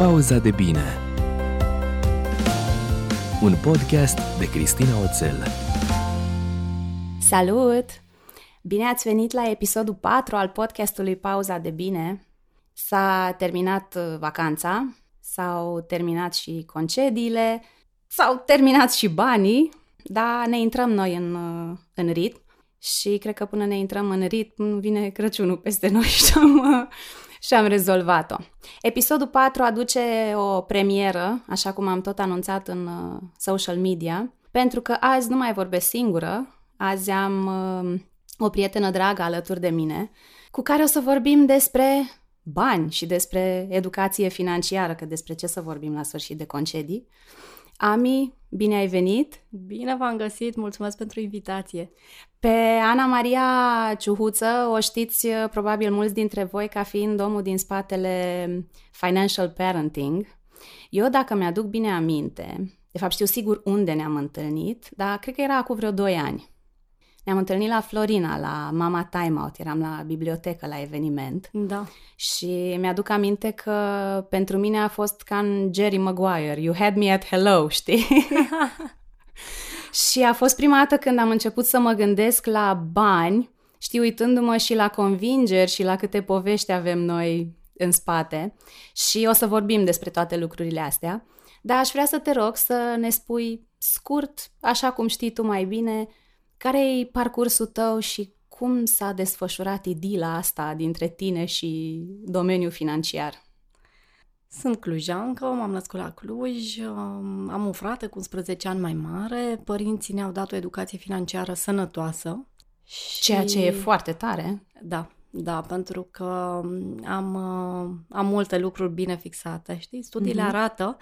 Pauza de bine Un podcast de Cristina Oțel Salut! Bine ați venit la episodul 4 al podcastului Pauza de bine. S-a terminat uh, vacanța, s-au terminat și concediile, s-au terminat și banii, dar ne intrăm noi în, uh, în ritm și cred că până ne intrăm în ritm vine Crăciunul peste noi și am, uh, și am rezolvat-o. Episodul 4 aduce o premieră, așa cum am tot anunțat în uh, social media, pentru că azi nu mai vorbesc singură, azi am uh, o prietenă dragă alături de mine, cu care o să vorbim despre bani și despre educație financiară, că despre ce să vorbim la sfârșit de concedii. Ami, bine ai venit! Bine v-am găsit, mulțumesc pentru invitație! Pe Ana Maria Ciuhuță o știți uh, probabil mulți dintre voi ca fiind omul din spatele Financial Parenting. Eu, dacă mi-aduc bine aminte, de fapt știu sigur unde ne-am întâlnit, dar cred că era acum vreo 2 ani. Ne-am întâlnit la Florina, la Mama Time Out, eram la bibliotecă, la eveniment. Da. Și mi-aduc aminte că pentru mine a fost ca în Jerry Maguire, you had me at hello, știi? și a fost prima dată când am început să mă gândesc la bani, știi, uitându-mă și la convingeri și la câte povești avem noi în spate. Și o să vorbim despre toate lucrurile astea. Dar aș vrea să te rog să ne spui scurt, așa cum știi tu mai bine, care e parcursul tău și cum s-a desfășurat idila asta dintre tine și domeniul financiar? Sunt clujancă, m-am născut la Cluj, um, am o frate cu 11 ani mai mare, părinții ne-au dat o educație financiară sănătoasă. Și... Ceea ce e foarte tare. Da, da, pentru că um, am, uh, am multe lucruri bine fixate, știi? Studiile mm-hmm. arată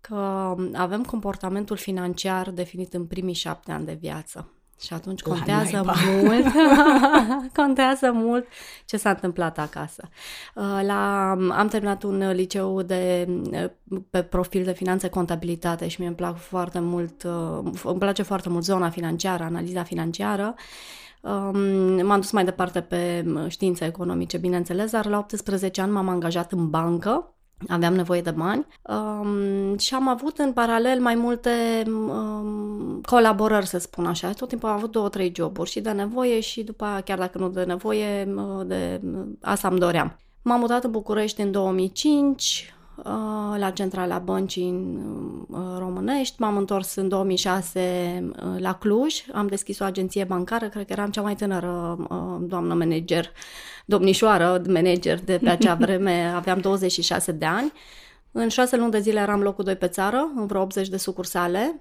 că avem comportamentul financiar definit în primii șapte ani de viață. Și atunci contează mult, contează mult ce s-a întâmplat acasă. Uh, la, am terminat un liceu de, uh, pe profil de finanțe contabilitate și mie îmi plac foarte mult, uh, îmi place foarte mult zona financiară, analiza financiară. Um, m-am dus mai departe pe științe economice, bineînțeles, dar la 18 ani m-am angajat în bancă aveam nevoie de bani um, și am avut în paralel mai multe um, colaborări, să spun așa. Tot timpul am avut două, trei joburi și de nevoie și după aia, chiar dacă nu de nevoie, de asta îmi doream. M-am mutat în București în 2005, uh, la centrala băncii uh, românești. M-am întors în 2006 uh, la Cluj. Am deschis o agenție bancară, cred că eram cea mai tânără doamnă manager domnișoară, manager de pe acea vreme, aveam 26 de ani. În șase luni de zile eram locul 2 pe țară, în vreo 80 de sucursale,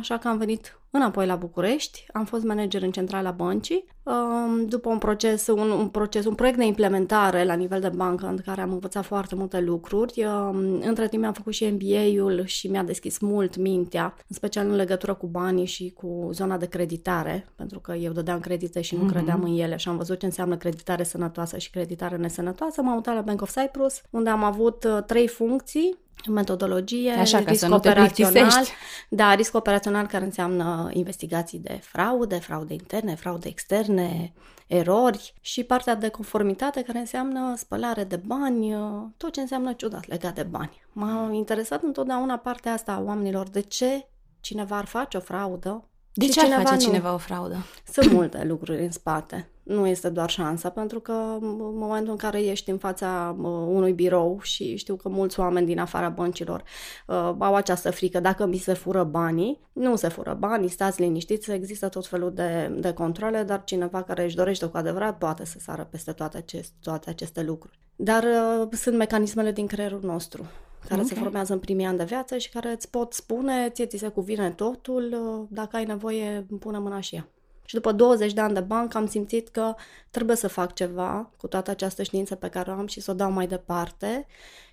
așa că am venit înapoi la București, am fost manager în centrala băncii. Um, după un proces, un, un proces, un proiect de implementare la nivel de bancă în care am învățat foarte multe lucruri. Um, între timp am făcut și MBA-ul și mi-a deschis mult mintea, în special în legătură cu banii și cu zona de creditare, pentru că eu dădeam credite și nu mm-hmm. credeam în ele și am văzut ce înseamnă creditare sănătoasă și creditare nesănătoasă. M-am mutat la Bank of Cyprus, unde am avut uh, trei funcții metodologie, Așa, risc să operațional. Da, risc operațional care înseamnă investigații de fraude, fraude interne, fraude externe, erori și partea de conformitate care înseamnă spălare de bani, tot ce înseamnă ciudat legat de bani. M-a interesat întotdeauna partea asta a oamenilor. De ce cineva ar face o fraudă? De ce ar face nu? cineva o fraudă? Sunt multe lucruri în spate nu este doar șansa, pentru că în momentul în care ești în fața unui birou și știu că mulți oameni din afara băncilor uh, au această frică, dacă mi se fură banii, nu se fură banii, stați liniștiți, există tot felul de, de controle, dar cineva care își dorește cu adevărat poate să sară peste toate, acest, toate aceste lucruri. Dar uh, sunt mecanismele din creierul nostru care okay. se formează în primii ani de viață și care îți pot spune, ție ți se cuvine totul, uh, dacă ai nevoie, pune mâna și ea. Și după 20 de ani de bancă am simțit că trebuie să fac ceva cu toată această știință pe care o am și să o dau mai departe.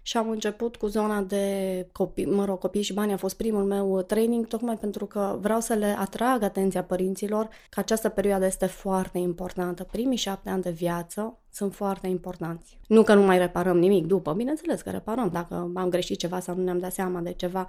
Și am început cu zona de copii, mă rog, copii și bani a fost primul meu training, tocmai pentru că vreau să le atrag atenția părinților că această perioadă este foarte importantă. Primii șapte ani de viață sunt foarte importanți. Nu că nu mai reparăm nimic după, bineînțeles că reparăm dacă am greșit ceva sau nu ne-am dat seama de ceva,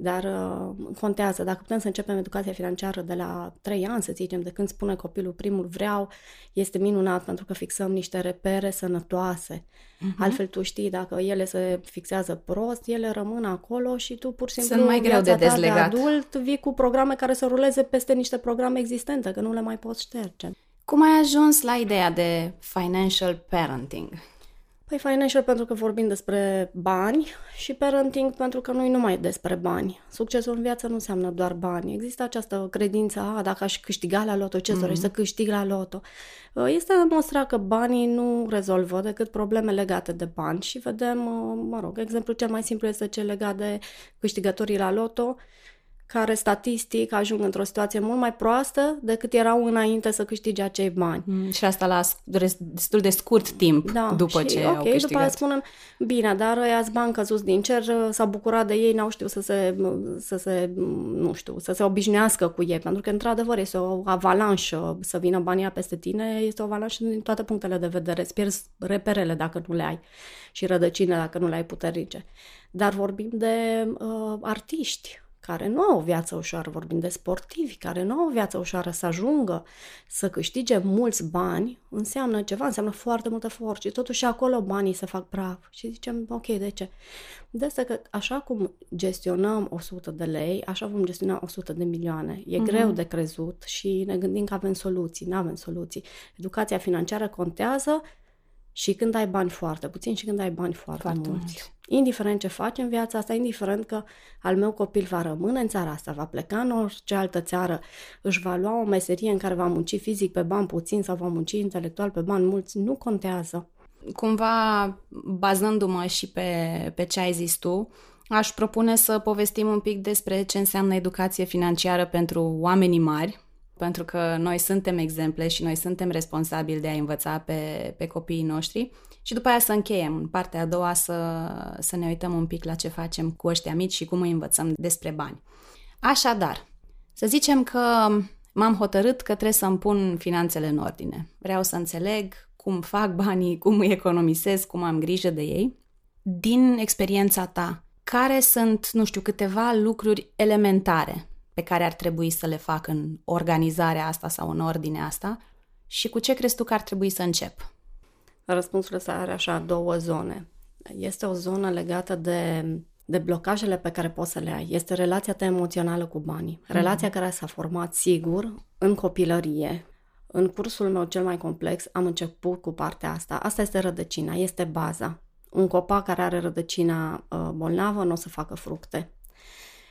dar uh, contează. Dacă putem să începem educația financiară de la 3 ani, să zicem, de când spune copilul primul vreau, este minunat pentru că fixăm niște repere sănătoase. Uh-huh. Altfel tu știi, dacă ele se fixează prost, ele rămân acolo și tu pur și simplu Sunt mai greu de dezlegat. De adult vii cu programe care să ruleze peste niște programe existente, că nu le mai poți șterge. Cum ai ajuns la ideea de financial parenting? Păi financial pentru că vorbim despre bani și parenting pentru că nu e numai despre bani. Succesul în viață nu înseamnă doar bani. Există această credință, a, dacă aș câștiga la loto, ce mm-hmm. dorești să câștig la loto? Uh, este demonstrat că banii nu rezolvă decât probleme legate de bani și vedem, uh, mă rog, exemplul cel mai simplu este cel legat de câștigătorii la loto care statistic ajung într-o situație mult mai proastă decât erau înainte să câștige acei bani. Mm, și asta la destul de scurt timp da, după și, ce okay, au câștigat. după aia spunem, bine, dar ăia bani căzuți din cer, s-au bucurat de ei, n-au știut să se, să se, nu știu, să se obișnuiască cu ei, pentru că într-adevăr este o avalanșă să vină banii peste tine, este o avalanșă din toate punctele de vedere, îți pierzi reperele dacă nu le ai și rădăcine dacă nu le ai puternice. Dar vorbim de uh, artiști, care nu au o viață ușoară, vorbim de sportivi, care nu au o viață ușoară să ajungă să câștige mulți bani, înseamnă ceva, înseamnă foarte mult efort și totuși acolo banii se fac praf. Și zicem, ok, de ce? De asta că așa cum gestionăm 100 de lei, așa vom gestiona 100 de milioane. E uh-huh. greu de crezut și ne gândim că avem soluții, nu avem soluții. Educația financiară contează și când ai bani foarte puțin și când ai bani foarte, foarte mulți. mulți. Indiferent ce faci în viața asta, indiferent că al meu copil va rămâne în țara asta, va pleca în orice altă țară, își va lua o meserie în care va munci fizic pe bani puțin sau va munci intelectual pe bani mulți, nu contează. Cumva, bazându-mă și pe, pe ce ai zis tu, aș propune să povestim un pic despre ce înseamnă educație financiară pentru oamenii mari, pentru că noi suntem exemple și noi suntem responsabili de a învăța pe, pe copiii noștri și după aia să încheiem în partea a doua să, să ne uităm un pic la ce facem cu ăștia mici și cum îi învățăm despre bani. Așadar, să zicem că m-am hotărât că trebuie să îmi pun finanțele în ordine. Vreau să înțeleg cum fac banii, cum îi economisesc, cum am grijă de ei. Din experiența ta, care sunt, nu știu, câteva lucruri elementare pe care ar trebui să le fac în organizarea asta sau în ordinea asta și cu ce crezi tu că ar trebui să încep? Răspunsul ăsta are așa două zone. Este o zonă legată de, de blocajele pe care poți să le ai. Este relația ta emoțională cu banii. Mhm. Relația mm. care s-a format, sigur, în copilărie. În cursul meu cel mai complex am început cu partea asta. Asta este rădăcina, este baza. Un copac care are rădăcina uh, bolnavă nu o să facă fructe.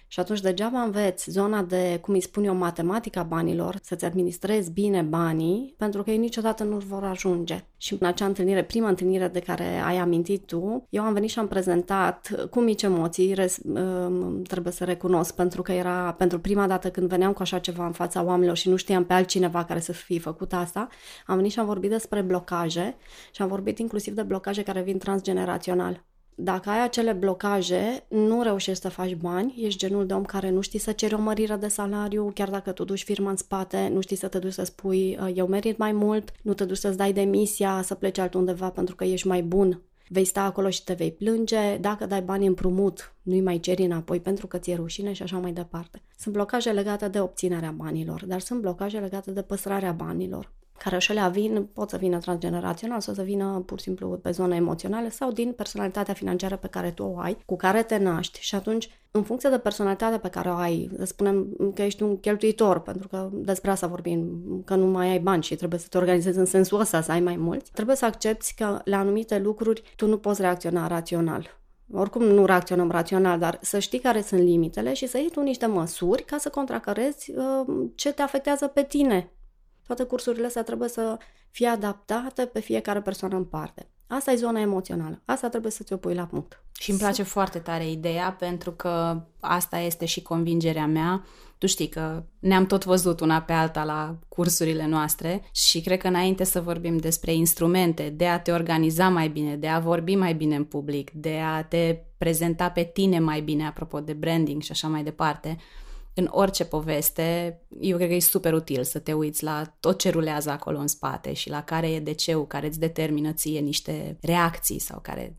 Și atunci degeaba înveți zona de, cum îi spun eu, matematica banilor, să-ți administrezi bine banii, pentru că ei niciodată nu vor ajunge. Și în acea întâlnire, prima întâlnire de care ai amintit tu, eu am venit și am prezentat cu mici emoții, res, um, trebuie să recunosc, pentru că era pentru prima dată când veneam cu așa ceva în fața oamenilor și nu știam pe altcineva care să fie făcut asta, am venit și am vorbit despre blocaje și am vorbit inclusiv de blocaje care vin transgenerațional dacă ai acele blocaje, nu reușești să faci bani, ești genul de om care nu știi să ceri o mărire de salariu, chiar dacă tu duci firma în spate, nu știi să te duci să spui uh, eu merit mai mult, nu te duci să-ți dai demisia, să pleci altundeva pentru că ești mai bun. Vei sta acolo și te vei plânge, dacă dai bani împrumut, nu-i mai ceri înapoi pentru că ți-e rușine și așa mai departe. Sunt blocaje legate de obținerea banilor, dar sunt blocaje legate de păstrarea banilor care și alea vin, pot să vină transgenerațional sau să vină pur și simplu pe zona emoțională sau din personalitatea financiară pe care tu o ai, cu care te naști și atunci în funcție de personalitatea pe care o ai, să spunem că ești un cheltuitor, pentru că despre asta vorbim, că nu mai ai bani și trebuie să te organizezi în sensul ăsta, să ai mai mulți, trebuie să accepti că la anumite lucruri tu nu poți reacționa rațional. Oricum nu reacționăm rațional, dar să știi care sunt limitele și să iei tu niște măsuri ca să contracarezi uh, ce te afectează pe tine toate cursurile astea trebuie să fie adaptate pe fiecare persoană în parte. Asta e zona emoțională. Asta trebuie să ți-o pui la punct. Și îmi place foarte tare ideea pentru că asta este și convingerea mea. Tu știi că ne-am tot văzut una pe alta la cursurile noastre și cred că înainte să vorbim despre instrumente, de a te organiza mai bine, de a vorbi mai bine în public, de a te prezenta pe tine mai bine apropo de branding și așa mai departe, în orice poveste, eu cred că e super util să te uiți la tot ce rulează acolo în spate și la care e DC-ul care îți determină ție niște reacții sau care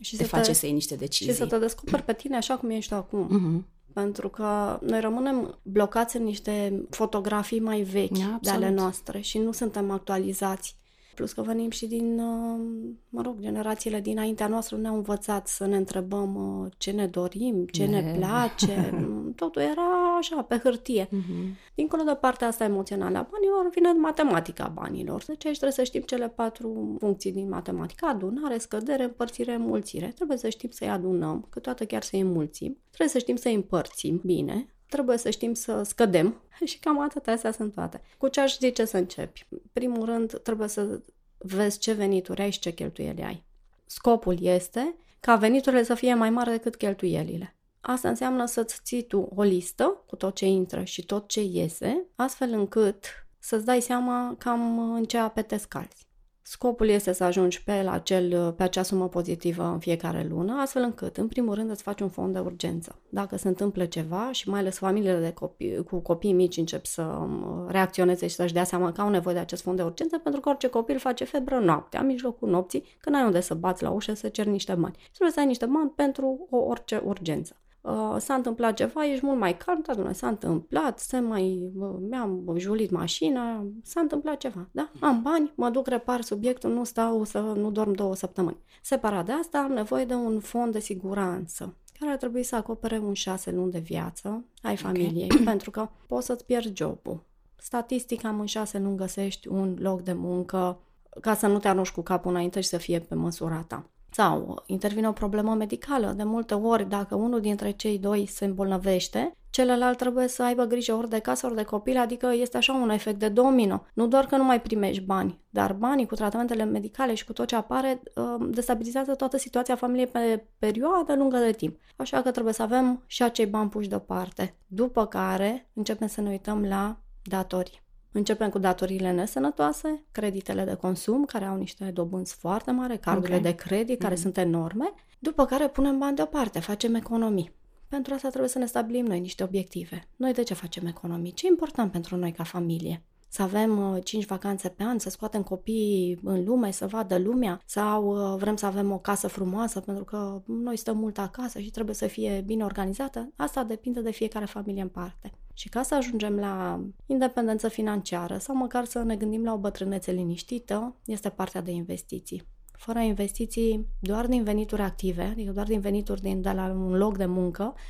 și te face te, să iei niște decizii. Și să te descoperi pe tine așa cum ești acum. Uh-huh. Pentru că noi rămânem blocați în niște fotografii mai vechi Absolut. de ale noastre și nu suntem actualizați. Plus că venim și din, uh, mă rog, generațiile dinaintea noastră ne-au învățat să ne întrebăm uh, ce ne dorim, ce ne, ne place. Totul era așa, pe hârtie. Uh-huh. Dincolo de partea asta emoțională a banilor, vine matematica banilor. Deci aici trebuie să știm cele patru funcții din matematică. Adunare, scădere, împărțire, înmulțire. Trebuie să știm să-i adunăm, câteodată chiar să-i înmulțim. Trebuie să știm să-i împărțim bine, trebuie să știm să scădem și cam atât astea sunt toate. Cu ce aș zice să începi? Primul rând, trebuie să vezi ce venituri ai și ce cheltuieli ai. Scopul este ca veniturile să fie mai mari decât cheltuielile. Asta înseamnă să-ți ții tu o listă cu tot ce intră și tot ce iese, astfel încât să-ți dai seama cam în ce ape te scalzi. Scopul este să ajungi pe, la acel, pe acea sumă pozitivă în fiecare lună, astfel încât, în primul rând, îți faci un fond de urgență. Dacă se întâmplă ceva și mai ales familiile de copii, cu copii mici încep să um, reacționeze și să-și dea seama că au nevoie de acest fond de urgență, pentru că orice copil face febră noaptea, în mijlocul nopții, când ai unde să bați la ușă să ceri niște bani. Trebuie să ai niște bani pentru o orice urgență uh, s-a întâmplat ceva, ești mult mai calm, da, domnule, s-a întâmplat, se mai, uh, mi-am julit mașina, s-a întâmplat ceva, da? Am bani, mă duc, repar subiectul, nu stau să nu dorm două săptămâni. Separat de asta, am nevoie de un fond de siguranță care ar trebui să acopere un șase luni de viață ai familiei, okay. pentru că poți să-ți pierzi jobul. Statistic, am în șase luni găsești un loc de muncă ca să nu te arunci cu capul înainte și să fie pe măsura ta sau intervine o problemă medicală. De multe ori, dacă unul dintre cei doi se îmbolnăvește, celălalt trebuie să aibă grijă ori de casă, ori de copil, adică este așa un efect de domino. Nu doar că nu mai primești bani, dar banii cu tratamentele medicale și cu tot ce apare um, destabilizează toată situația familiei pe perioadă lungă de timp. Așa că trebuie să avem și acei bani puși deoparte. După care începem să ne uităm la datorii. Începem cu datoriile nesănătoase, creditele de consum, care au niște dobânzi foarte mari, cardurile okay. de credit, care mm. sunt enorme, după care punem bani deoparte, facem economii. Pentru asta trebuie să ne stabilim noi niște obiective. Noi de ce facem economii? Ce e important pentru noi ca familie? Să avem uh, 5 vacanțe pe an, să scoatem copiii în lume, să vadă lumea, sau uh, vrem să avem o casă frumoasă, pentru că noi stăm mult acasă și trebuie să fie bine organizată. Asta depinde de fiecare familie în parte. Și ca să ajungem la independență financiară sau măcar să ne gândim la o bătrânețe liniștită, este partea de investiții. Fără investiții, doar din venituri active, adică doar din venituri din, de la un loc de muncă, uh,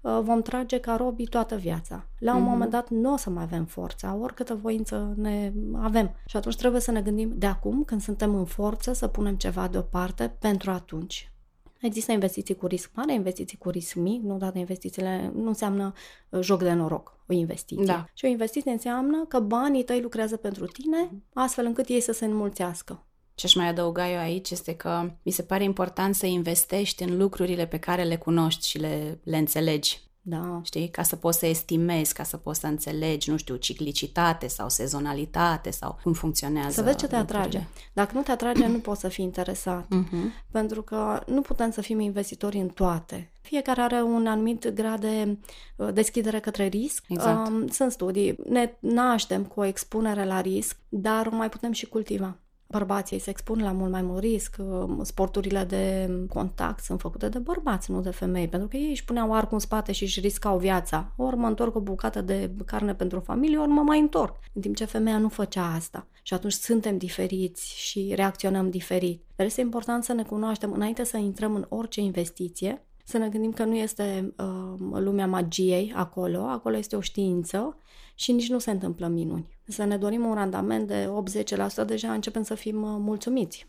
vom trage ca robii toată viața. La un mm-hmm. moment dat nu o să mai avem forța, oricâtă voință ne avem. Și atunci trebuie să ne gândim de acum, când suntem în forță, să punem ceva deoparte pentru atunci. Există investiții cu risc mare, investiții cu risc mic, nu toate investițiile nu înseamnă uh, joc de noroc, o investiție. Da. Și o investiție înseamnă că banii tăi lucrează pentru tine, astfel încât ei să se înmulțească. Ce aș mai adăuga eu aici este că mi se pare important să investești în lucrurile pe care le cunoști și le, le înțelegi. Da. Știi? Ca să poți să estimezi, ca să poți să înțelegi, nu știu, ciclicitate sau sezonalitate sau cum funcționează. Să vezi ce te lucrurile. atrage. Dacă nu te atrage, nu poți să fii interesat. Uh-huh. Pentru că nu putem să fim investitori în toate. Fiecare are un anumit grad de uh, deschidere către risc. Exact. Um, sunt studii. Ne naștem cu o expunere la risc, dar o mai putem și cultiva bărbații se expun la mult mai mult risc. Sporturile de contact sunt făcute de bărbați, nu de femei, pentru că ei își puneau arcul în spate și își riscau viața. Ori mă întorc o bucată de carne pentru familie, ori mă mai întorc. În timp ce femeia nu făcea asta. Și atunci suntem diferiți și reacționăm diferit. Dar este important să ne cunoaștem înainte să intrăm în orice investiție, să ne gândim că nu este uh, lumea magiei acolo, acolo este o știință și nici nu se întâmplă minuni. Să ne dorim un randament de 80%, deja începem să fim uh, mulțumiți.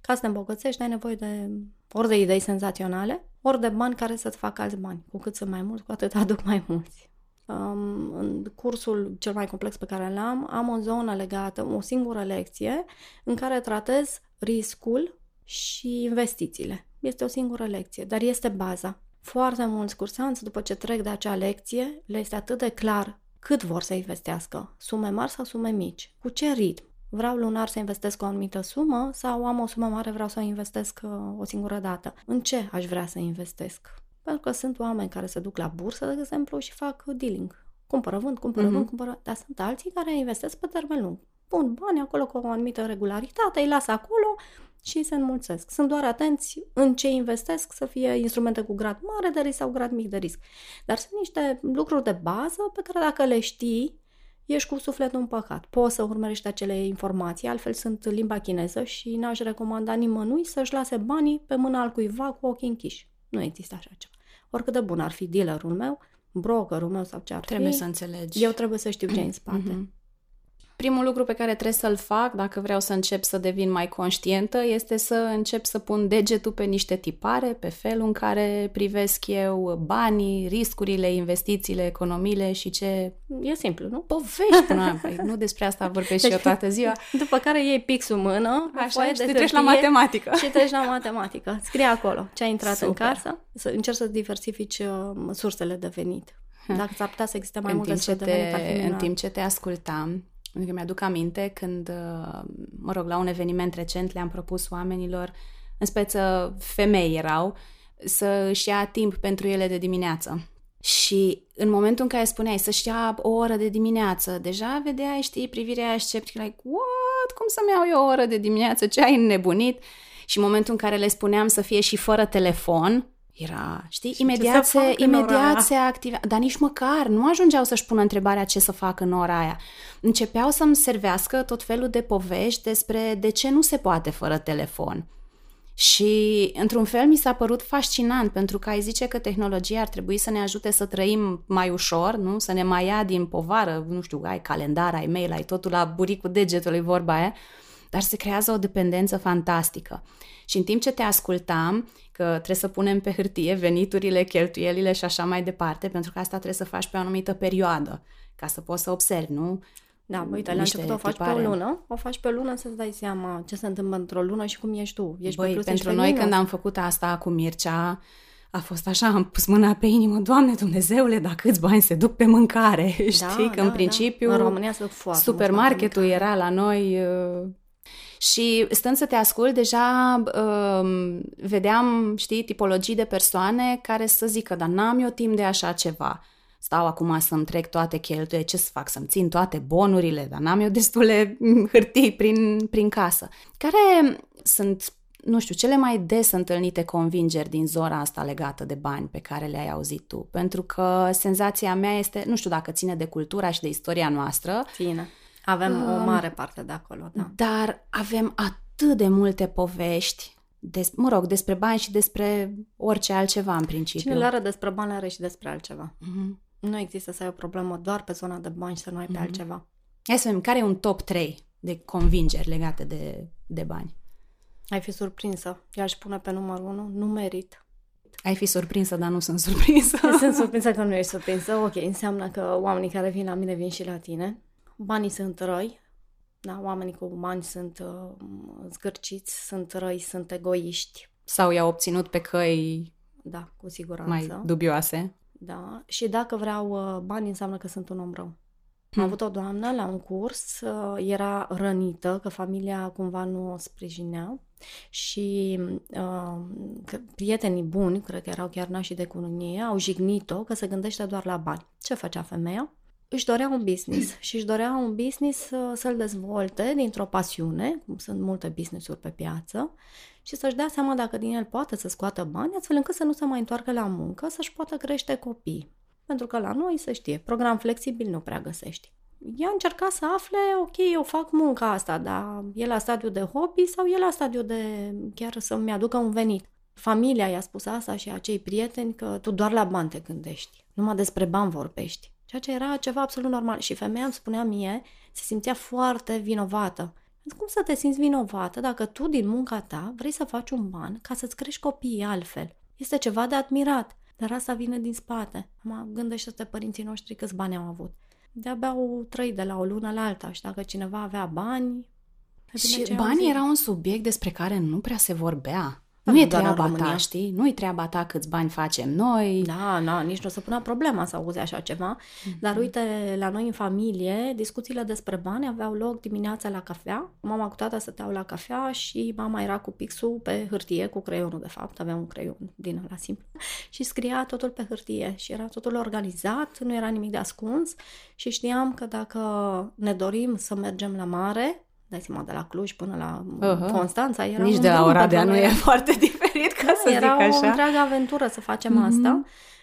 Ca să te îmbogățești, ai nevoie de ori de idei senzaționale, ori de bani care să-ți facă alți bani. Cu cât sunt mai mulți, cu atât aduc mai mulți. Um, în cursul cel mai complex pe care l-am, am o zonă legată, o singură lecție, în care tratez riscul și investițiile. Este o singură lecție, dar este baza. Foarte mulți cursanți, după ce trec de acea lecție, le este atât de clar cât vor să investească, sume mari sau sume mici, cu ce ritm. Vreau lunar să investesc o anumită sumă sau am o sumă mare, vreau să o investesc uh, o singură dată. În ce aș vrea să investesc? Pentru că sunt oameni care se duc la bursă, de exemplu, și fac dealing. Cumpără, vând, cumpără, mm-hmm. vând, cumpără. Dar sunt alții care investesc pe termen lung. Pun bani acolo cu o anumită regularitate, îi lasă acolo și se înmulțesc. Sunt doar atenți în ce investesc să fie instrumente cu grad mare de risc sau grad mic de risc. Dar sunt niște lucruri de bază pe care dacă le știi, ești cu sufletul împăcat. Poți să urmărești acele informații, altfel sunt limba chineză și n-aș recomanda nimănui să-și lase banii pe mâna al cuiva cu ochii închiși. Nu există așa ceva. Oricât de bun ar fi dealerul meu, brokerul meu sau ce ar Trebuie fi, să înțelegi. eu trebuie să știu ce în spate. Mhm. Primul lucru pe care trebuie să-l fac dacă vreau să încep să devin mai conștientă este să încep să pun degetul pe niște tipare, pe felul în care privesc eu banii, riscurile, investițiile, economiile și ce E simplu, nu? povești. Nu, păi, nu despre asta vorbesc și eu toată ziua. După care iei pixul în mână, o Așa, foaie și de te treci la hârtie matematică. Și treci la matematică. Scrie acolo ce a intrat Super. în casă, să încerci să diversifici uh, sursele de venit. Dacă s-ar putea să existe mai în multe timp, ce surse de venit, ar fi te, în minunat. timp ce te ascultam, pentru că mi-aduc aminte când, uh, mă rog, la un eveniment recent le-am propus oamenilor, în speță femei erau, să își ia timp pentru ele de dimineață. Și în momentul în care spuneai să-și ia o oră de dimineață, deja vedeai, știi, privirea aia sceptică, like, what? Cum să-mi iau eu o oră de dimineață? Ce ai înnebunit? Și în momentul în care le spuneam să fie și fără telefon, era, știi, Și imediat ce să fac se, în ora aia? imediat se activa, dar nici măcar nu ajungeau să-și pună întrebarea ce să fac în ora aia. Începeau să-mi servească tot felul de povești despre de ce nu se poate fără telefon. Și, într-un fel, mi s-a părut fascinant, pentru că ai zice că tehnologia ar trebui să ne ajute să trăim mai ușor, nu? Să ne mai ia din povară, nu știu, ai calendar, ai mail, ai totul la buricul degetului, vorba aia, dar se creează o dependență fantastică. Și în timp ce te ascultam, că trebuie să punem pe hârtie veniturile, cheltuielile și așa mai departe, pentru că asta trebuie să faci pe o anumită perioadă, ca să poți să observi, nu? Da, uite, la niște început o faci pe tipare. o lună, o faci pe o lună să-ți dai seama ce se întâmplă într-o lună și cum ești tu. Ești pe Băi, plus, pentru ești pe noi minus. când am făcut asta cu Mircea, a fost așa, am pus mâna pe inimă, Doamne Dumnezeule, dar câți bani se duc pe mâncare, știi? Că în principiu Da. În România se duc foarte mulți supermarketul bani pe era la noi uh, și stând să te ascult, deja um, vedeam, știi, tipologii de persoane care să zică, dar n-am eu timp de așa ceva. Stau acum să-mi trec toate cheltuielile, ce să fac, să-mi țin toate bonurile, dar n-am eu destule mm, hârtii prin, prin casă. Care sunt, nu știu, cele mai des întâlnite convingeri din zona asta legată de bani pe care le-ai auzit tu? Pentru că senzația mea este, nu știu dacă ține de cultura și de istoria noastră, Ține. Avem o Um, mare parte de acolo, da. dar avem atât de multe povești, des, mă rog, despre bani și despre orice altceva în principiu. Cine le are despre bani, are și despre altceva. Mhm. Nu există să ai o problemă doar pe zona de bani și să nu ai pe Mhm. altceva. Hai să vedem, care e un top 3 de convingeri legate de, de bani? Ai fi surprinsă. Eu aș pune pe numărul 1, nu merit. Ai fi surprinsă, dar nu sunt surprinsă. Sunt surprinsă că nu ești surprinsă. Ok, înseamnă că oamenii care vin la mine vin și la tine. Banii sunt răi. Da, oamenii cu bani sunt uh, zgârciți, sunt răi, sunt egoiști. Sau i-au obținut pe căi Da, cu siguranță. mai dubioase. Da, și dacă vreau uh, bani, înseamnă că sunt un om rău. Am Hmm. avut o doamnă la un curs, uh, era rănită, că familia cumva nu o sprijinea și uh, că prietenii buni, cred că erau chiar nașii de cununie, au jignit-o că se gândește doar la bani. Ce făcea femeia? Își dorea un business și își dorea un business uh, să-l dezvolte dintr-o pasiune, cum sunt multe business-uri pe piață, și să-și dea seama dacă din el poate să scoată bani, astfel încât să nu se mai întoarcă la muncă, să-și poată crește copii. Pentru că la noi se știe, program flexibil nu prea găsești. Ea încerca să afle, ok, eu fac munca asta, dar e la stadiu de hobby sau e la stadiu de chiar să-mi aducă un venit. Familia i-a spus asta și acei prieteni că tu doar la bani te gândești, numai despre bani vorbești. Ceea ce era ceva absolut normal. Și femeia îmi spunea mie, se simțea foarte vinovată. Cum să te simți vinovată dacă tu din munca ta vrei să faci un ban ca să-ți crești copiii altfel? Este ceva de admirat, dar asta vine din spate. Mă gândește-te părinții noștri câți bani au avut. De-abia au trăit de la o lună la alta și dacă cineva avea bani... e bine Și ce au banii zis. erau un subiect despre care nu prea se vorbea. Nu e doar în treaba ta, România. știi? Nu e treaba ta câți bani facem noi. Da, da, nici nu o să pună problema să auzi așa ceva. Dar uite, la noi în familie, discuțiile despre bani aveau loc dimineața la cafea. Mama cu tata stăteau la cafea și mama era cu pixul pe hârtie, cu creionul de fapt, avea un creion din la simplu și scria totul pe hârtie și era totul organizat, nu era nimic de ascuns și știam că dacă ne dorim să mergem la mare, dai seama, de la Cluj până la Uh-huh. Constanța, era Nici un de la drum Oradea pentru nu noi. e foarte diferit, ca să era zic o așa. întreagă aventură să facem Mhm. asta.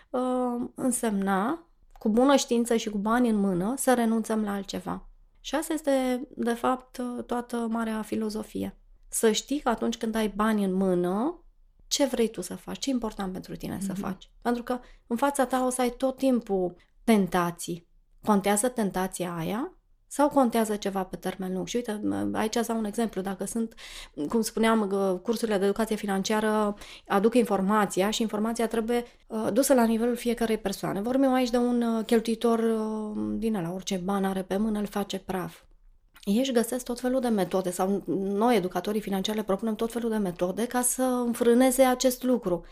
Uh, însemna, cu bună știință și cu bani în mână, să renunțăm la altceva. Și asta este, de fapt, toată marea filozofie. Să știi că atunci când ai bani în mână, ce vrei tu să faci, ce e important pentru tine să Mhm. faci. Pentru că în fața ta o să ai tot timpul tentații. Contează tentația aia sau contează ceva pe termen lung? Și uite, aici îți dau un exemplu. Dacă sunt, cum spuneam, că cursurile de educație financiară aduc informația și informația trebuie uh, dusă la nivelul fiecarei persoane. Vorbim aici de un uh, cheltuitor uh, din la orice bani are pe mână, îl face praf. Ei își găsesc tot felul de metode sau noi, educatorii financiari, le propunem tot felul de metode ca să înfrâneze acest lucru.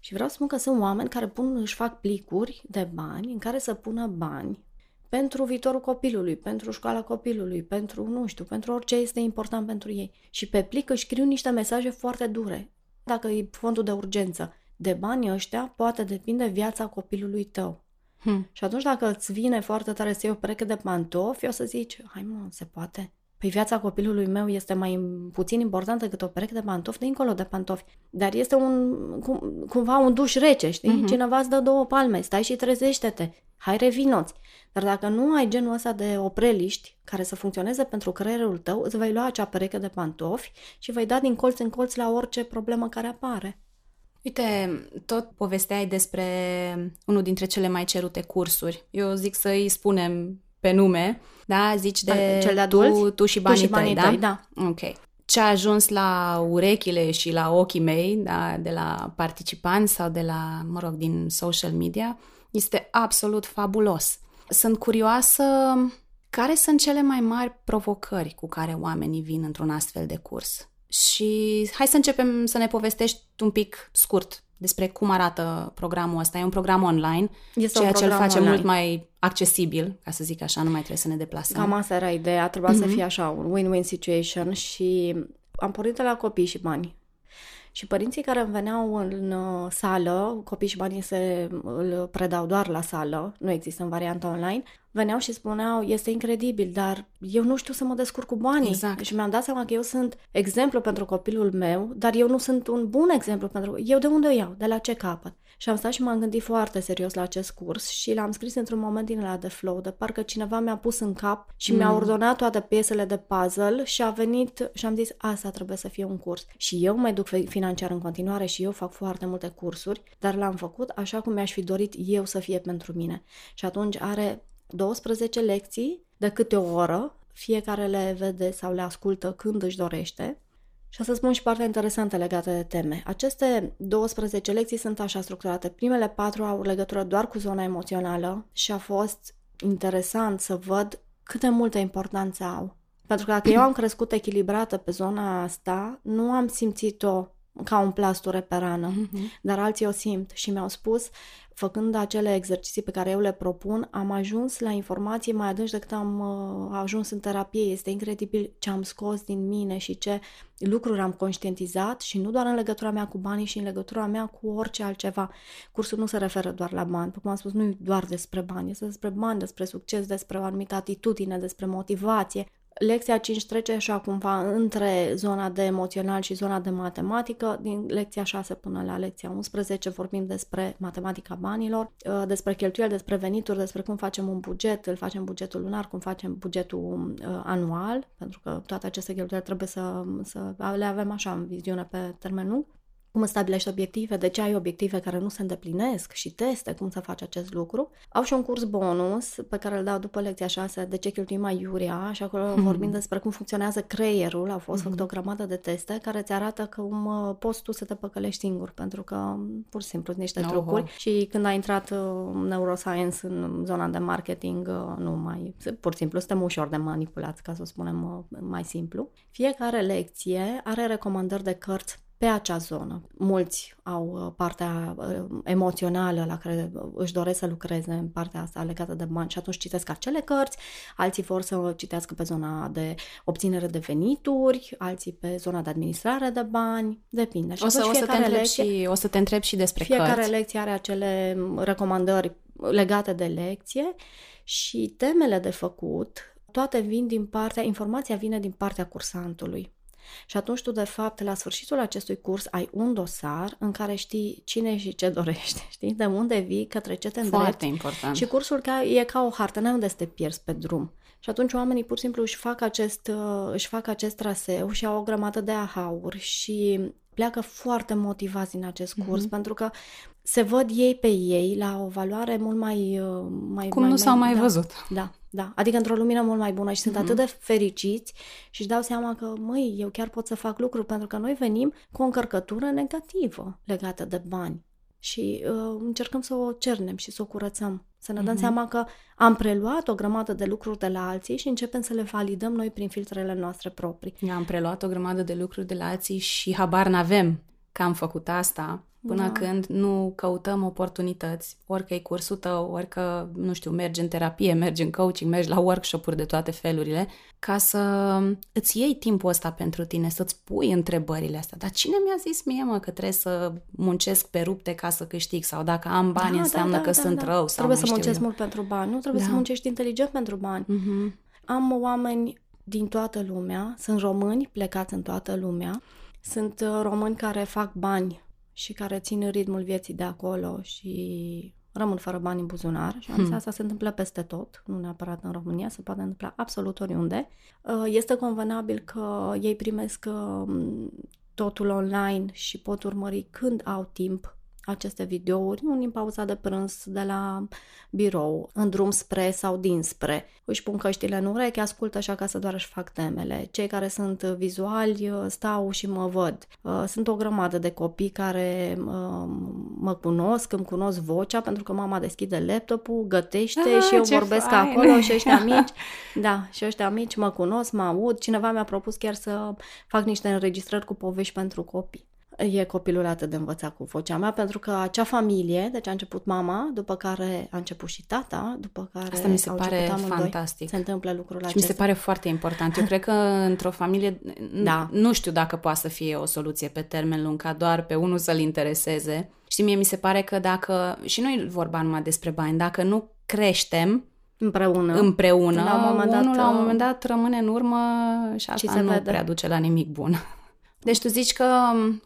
Și vreau să spun că sunt oameni care pun, își fac plicuri de bani în care să pună bani pentru viitorul copilului, pentru școala copilului, pentru, nu știu, pentru orice este important pentru ei. Și pe plic își scriu niște mesaje foarte dure. Dacă e fondul de urgență, de banii ăștia poate depinde viața copilului tău. Hm. Și atunci dacă îți vine foarte tare să iei o pereche de pantofi, o să zici, hai mă, se poate. Păi viața copilului meu este mai puțin importantă decât o pereche de pantofi, dincolo de pantofi. Dar este un, cum, cumva un duș rece, știi? Mhm. Cineva îți dă două palme, stai și trezește-te. Hai, revinoți. Dar dacă nu ai genul ăsta de opreliști care să funcționeze pentru creierul tău, îți vei lua acea pereche de pantofi și vei da din colț în colț la orice problemă care apare. Uite, tot povesteai despre unul dintre cele mai cerute cursuri. Eu zic să îi spunem pe nume, da? Zici de Cel de tu, adulți? tu și banii, tu și banii tăi, tăi, da? da. Ok. Ce a ajuns la urechile și la ochii mei, da, de la participanți sau de la, mă rog, din social media, este absolut fabulos. Sunt curioasă care sunt cele mai mari provocări cu care oamenii vin într-un astfel de curs. Și hai să începem să ne povestești un pic scurt despre cum arată programul ăsta. E un program online, Este ceea un ce îl program face online. mult mai accesibil, ca să zic așa, nu mai trebuie să ne deplasăm. Cam asta era ideea, trebuia să Mhm. fie așa, un win-win situation și am pornit de la copii și bani. Și părinții care îmi veneau în uh, sală, copii și banii se îl predau doar la sală, nu există în varianta online, veneau și spuneau, este incredibil, dar eu nu știu să mă descurc cu banii. Exact. Și mi-am dat seama că eu sunt exemplu pentru copilul meu, dar eu nu sunt un bun exemplu pentru... Eu de unde o iau? De la ce capăt? Și am stat și m-am gândit foarte serios la acest curs și l-am scris într-un moment din la de flow, de parcă cineva mi-a pus în cap și Mm. mi-a ordonat toate piesele de puzzle și a venit și am zis, asta trebuie să fie un curs. Și eu mă educ fi- financiar în continuare și eu fac foarte multe cursuri, dar l-am făcut așa cum mi-aș fi dorit eu să fie pentru mine. Și atunci are 12 lecții de câte o oră, fiecare le vede sau le ascultă când își dorește. Și o să spun și partea interesantă legată de teme. Aceste 12 lecții sunt așa structurate. Primele patru au legătură doar cu zona emoțională și a fost interesant să văd cât de multă importanță au. Pentru că dacă eu am crescut echilibrată pe zona asta, nu am simțit-o ca un plasture pe rană Mhm. dar alții o simt și mi-au spus, făcând acele exerciții pe care eu le propun, am ajuns la informații mai adânci decât am uh, ajuns în terapie. Este incredibil ce am scos din mine și ce lucruri am conștientizat și nu doar în legătura mea cu banii și în legătura mea cu orice altceva. Cursul nu se referă doar la bani, cum am spus, nu e doar despre bani, este despre bani, despre succes, despre o anumită atitudine, despre motivație. Lecția 5 trece așa cumva între zona de emoțional și zona de matematică. Din lecția 6 până la lecția 11 vorbim despre matematica banilor, uh, despre cheltuieli, despre venituri, despre cum facem un buget, îl facem bugetul lunar, cum facem bugetul uh, anual, pentru că toate aceste cheltuieli trebuie să, să le avem așa în viziune pe termen lung cum îți stabilești obiective, de ce ai obiective care nu se îndeplinesc și teste cum să faci acest lucru. Au și un curs bonus pe care îl dau după lecția 6 de ce cheltuim mai iuria și acolo Hmm. vorbim despre cum funcționează creierul. Au fost Mhm. făcute o grămadă de teste care îți arată cum uh, poți tu să te păcălești singur, pentru că um, pur și simplu sunt niște Oho. trucuri și când a intrat uh, neuroscience în zona de marketing, uh, nu mai, pur și simplu suntem ușor de manipulați, ca să o spunem uh, mai simplu. Fiecare lecție are recomandări de cărți pe acea zonă. Mulți au uh, partea uh, emoțională la care își doresc să lucreze în partea asta legată de bani și atunci citesc acele cărți, alții vor să citească pe zona de obținere de venituri, alții pe zona de administrare de bani, depinde. Și o, să, o, să te lecție, și, o să te întreb și despre fiecare cărți. lecție are acele recomandări legate de lecție și temele de făcut, toate vin din partea, informația vine din partea cursantului. Și atunci tu, de fapt, la sfârșitul acestui curs ai un dosar în care știi cine și ce dorește, știi? De unde vii, către ce te îndrepti. Foarte important. Și cursul ca, e ca o hartă, n-ai unde să te pierzi pe drum. Și atunci oamenii pur și simplu își fac acest, uh, își fac acest traseu și au o grămadă de ahauri și pleacă foarte motivați din acest curs, mm-hmm. pentru că se văd ei pe ei la o valoare mult mai... Uh, mai Cum mai, nu s-au mai da, văzut. Da, da. Adică într-o lumină mult mai bună și sunt mm-hmm. atât de fericiți și își dau seama că, măi, eu chiar pot să fac lucruri pentru că noi venim cu o încărcătură negativă legată de bani și uh, încercăm să o cernem și să o curățăm. Să ne dăm mm-hmm. seama că am preluat o grămadă de lucruri de la alții și începem să le validăm noi prin filtrele noastre proprii. Am preluat o grămadă de lucruri de la alții și habar n-avem că am făcut asta până da. când nu căutăm oportunități, orică e cursul tău, orică, nu știu, mergi în terapie, mergi în coaching, mergi la workshop-uri de toate felurile, ca să îți iei timpul ăsta pentru tine, să-ți pui întrebările astea. Dar cine mi-a zis mie, mă, că trebuie să muncesc pe rupte ca să câștig? Sau dacă am bani, da, înseamnă da, da, că da, sunt da. rău? Sau trebuie să muncesc eu. mult pentru bani, nu trebuie da. să muncești inteligent pentru bani. Uh-huh. Am oameni din toată lumea, sunt români plecați în toată lumea, sunt uh, români care fac bani și care țin ritmul vieții de acolo și rămân fără bani în buzunar și hmm. asta se întâmplă peste tot, nu neapărat în România, se poate întâmpla absolut oriunde. Uh, este convenabil că ei primesc uh, totul online și pot urmări când au timp aceste videouri, nu în pauza de prânz de la birou, în drum spre sau dinspre. Își pun căștile în ureche, ascultă așa ca să doar își fac temele. Cei care sunt vizuali uh, stau și mă văd. Uh, sunt o grămadă de copii care uh, mă cunosc, îmi cunosc vocea pentru că mama deschide laptopul, gătește ah, și eu vorbesc fain. acolo și ăștia mici, da, și ăștia mici mă cunosc, mă aud. Cineva mi-a propus chiar să fac niște înregistrări cu povești pentru copii e copilul atât de învățat cu vocea mea, pentru că acea familie, deci a început mama, după care a început și tata, după care Asta mi se pare fantastic. Se întâmplă lucrul acesta. Și mi se pare foarte important. Eu cred că într-o familie, da. nu știu dacă poate să fie o soluție pe termen lung, ca doar pe unul să-l intereseze. Și mie mi se pare că dacă, și nu e vorba numai despre bani, dacă nu creștem, împreună. Împreună. La un moment dat, unul la un moment dat rămâne în urmă și asta și nu vede. prea duce la nimic bun. Deci tu zici că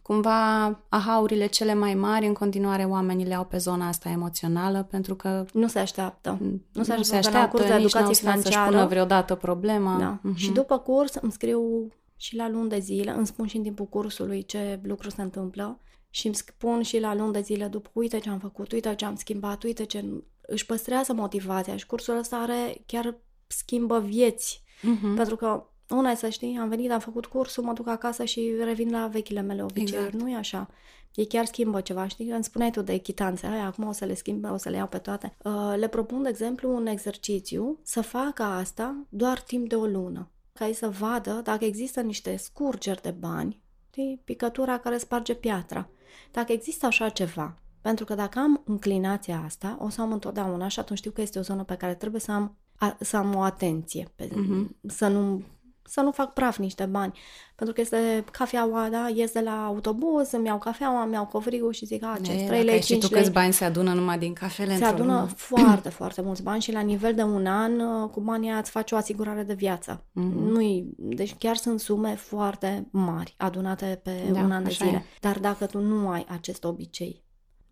cumva ahaurile cele mai mari în continuare oamenii le au pe zona asta emoțională pentru că nu se așteaptă. Nu se, nu se așteaptă, la curs de educație financiară. să-și pună vreodată problema. Da. Uh-huh. Și după curs îmi scriu și la luni de zile, îmi spun și în timpul cursului ce lucru se întâmplă și îmi spun și la luni de zile după, uite ce am făcut, uite ce am schimbat, uite ce... Își păstrează motivația și cursul ăsta are chiar schimbă vieți. Uh-huh. Pentru că una e să știi, am venit, am făcut cursul, mă duc acasă și revin la vechile mele obiceiuri. Exact. Nu e așa. Ei chiar schimbă ceva, știi? Îmi spuneai tu de echitanțe, aia, acum o să le schimb, o să le iau pe toate. Uh, le propun, de exemplu, un exercițiu să facă asta doar timp de o lună, ca ei să vadă dacă există niște scurgeri de bani, știi? Picătura care sparge piatra. Dacă există așa ceva, pentru că dacă am înclinația asta, o să am întotdeauna și atunci știu că este o zonă pe care trebuie să am, a, să am o atenție, pe, uh-huh. să nu să nu fac praf niște bani. Pentru că este cafeaua, da, ies de la autobuz, îmi iau cafeaua, îmi iau covrigul și zic, a, ce 3 lei, 5 Și tu câți bani se adună numai din cafele Se adună lună. foarte, foarte mulți bani și la nivel de un an, uh, cu banii ați face o asigurare de viață. Mm-hmm. nu deci chiar sunt sume foarte mari adunate pe da, un an de zile. E. Dar dacă tu nu ai acest obicei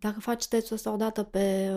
dacă faci testul ăsta o dată pe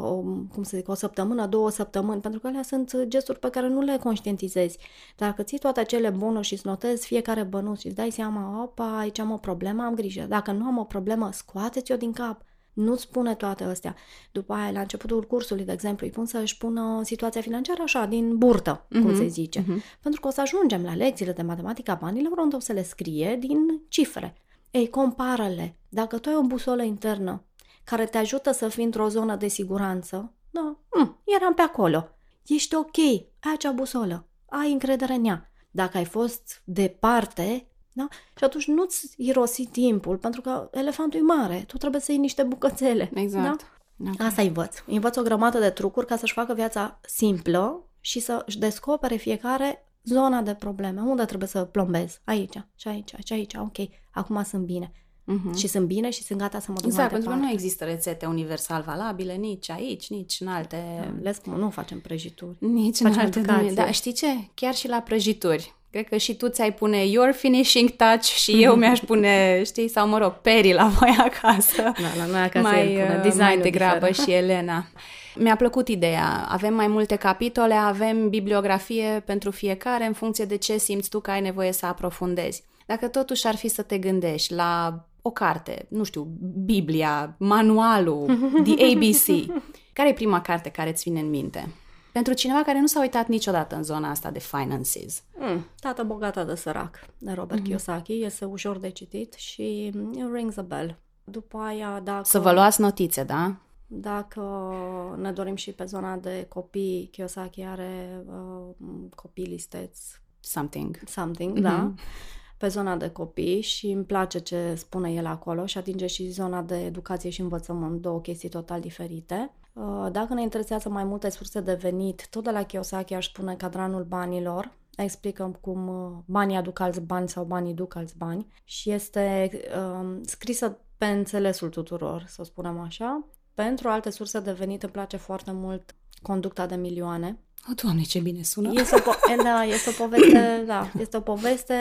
o, cum să zic, o săptămână, două săptămâni, pentru că alea sunt gesturi pe care nu le conștientizezi. Dacă ții toate acele bonuri și îți notezi fiecare bănuț și îți dai seama, opa, aici am o problemă, am grijă. Dacă nu am o problemă, scoateți-o din cap. Nu-ți spune toate astea. După aia, la începutul cursului, de exemplu, îi pun să își pună situația financiară așa, din burtă, uh-huh, cum se zice. Uh-huh. Pentru că o să ajungem la lecțiile de matematică a banilor unde o să le scrie din cifre. Ei, compară-le. Dacă tu ai o busolă internă care te ajută să fii într-o zonă de siguranță, da, mm, eram pe acolo. Ești ok, ai acea busolă, ai încredere în ea. Dacă ai fost departe, Da? Și atunci nu-ți irosi timpul, pentru că elefantul e mare, tu trebuie să iei niște bucățele. Exact. Da? Okay. Asta învăț. Învăț o grămadă de trucuri ca să-și facă viața simplă și să-și descopere fiecare zona de probleme. Unde trebuie să plombez? Aici, și aici, și aici. Ok, acum sunt bine. Mhm. Și sunt bine și sunt gata să mă duc Exact, mai pentru că departe. nu există rețete universal valabile nici aici, nici în alte... Le spun, nu facem prăjituri. Nici în Facem alte educație. domenii. Dar știi ce? Chiar și la prăjituri. Cred că și tu ți-ai pune your finishing touch și eu mi-aș pune, știi, sau mă rog, Peri la voi acasă. Da, la noi acasă mai, el pune uh, designul mai degrabă diferă. și Elena. Mi-a plăcut ideea. Avem mai multe capitole, avem bibliografie pentru fiecare în funcție de ce simți tu că ai nevoie să aprofundezi. Dacă totuși ar fi să te gândești la o carte, nu știu, Biblia, manualul, The ABC, care e prima carte care îți vine în minte? Pentru cineva care nu s-a uitat niciodată în zona asta de finances. Mm, Tată bogat, de sărac, de Robert mm-hmm. Kiyosaki. Este ușor de citit și mm, rings a bell. După aia, dacă, Să vă luați notițe, da? dacă ne dorim și pe zona de copii, Kiyosaki are uh, copii listeți Something. something, Mhm. mm-hmm. da? Pe zona de copii și îmi place ce spune el acolo și atinge și zona de educație și învățământ, două chestii total diferite. Uh, Dacă ne interesează mai multe surse de venit, tot de la Kiyosaki aș spune cadranul banilor, explică cum uh, banii aduc alți bani sau banii duc alți bani și este um, scrisă pe înțelesul tuturor, să spunem așa. Pentru alte surse de venit îmi place foarte mult conducta de milioane, O, Doamne, ce bine sună! este o, po- e, da, este o poveste, da, este o poveste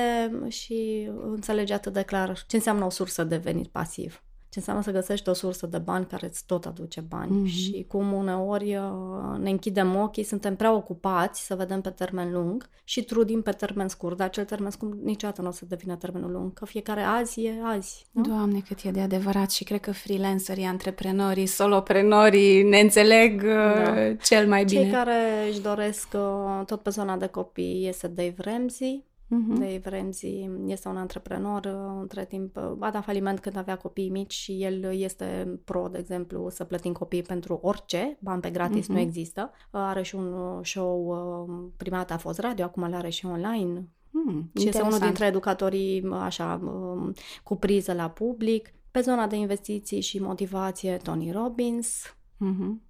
și înțelege atât de clar ce înseamnă o sursă de venit pasiv. Ce înseamnă să găsești o sursă de bani care îți tot aduce bani Mhm. mm-hmm. și cum uneori uh, ne închidem ochii, suntem prea ocupați să vedem pe termen lung și trudim pe termen scurt, dar acel termen scurt niciodată nu o să devină termenul lung, că fiecare azi e azi. Nu? Doamne, cât e de adevărat și cred că freelancerii, antreprenorii, soloprenorii ne înțeleg Da. da. cel mai bine. Cei care își doresc uh, tot pe zona de copii este Dave Ramsey, Mhm. Dave Ramsey este un antreprenor, uh, între timp uh, a dat faliment când avea copii mici și el este pro, de exemplu, să plătim copii pentru orice, bani pe gratis Mhm. nu există. Uh, Are și un uh, show, uh, prima dată a fost radio, acum le are și online. Hmm, Și este unul interesant. dintre educatorii uh, așa um, cu priză la public. Pe zona de investiții și motivație, Tony Robbins. Mhm.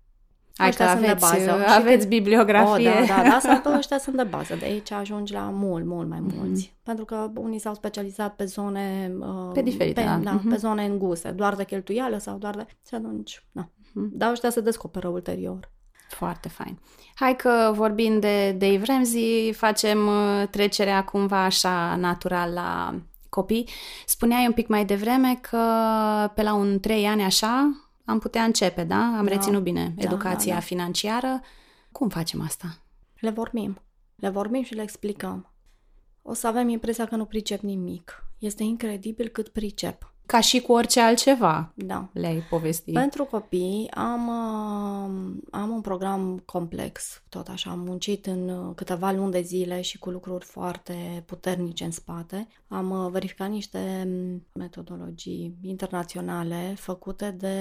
Hai că Ăștia sunt de aveți, bază. uh, Și aveți când- bibliografie. Oh, da, da, da, sau ăștia sunt de bază. De aici ajungi la mult, mult mai mulți. Mhm. Pentru că unii s-au specializat pe zone... Uh, Pe diferite, pe, da. da, Mhm. pe zone înguste, doar de cheltuială sau doar de... Și atunci, da. Mhm. Dar ăștia se descoperă ulterior. Foarte fain. Hai că vorbind de Dave Ramsey, facem uh, trecerea cumva așa natural la copii. Spuneai un pic mai devreme că pe la un trei ani așa am putea începe, da? Am Da. reținut bine Da, educația da, da. financiară. Cum facem asta? Le vorbim. Le vorbim și le explicăm. O să avem impresia că nu pricep nimic. Este incredibil cât pricep. Ca și cu orice altceva Da. le-ai povesti. Pentru copii am, uh, am un program complex, tot așa, am muncit în uh, câteva luni de zile și cu lucruri foarte puternice în spate. Am uh, verificat niște mm, metodologii internaționale făcute de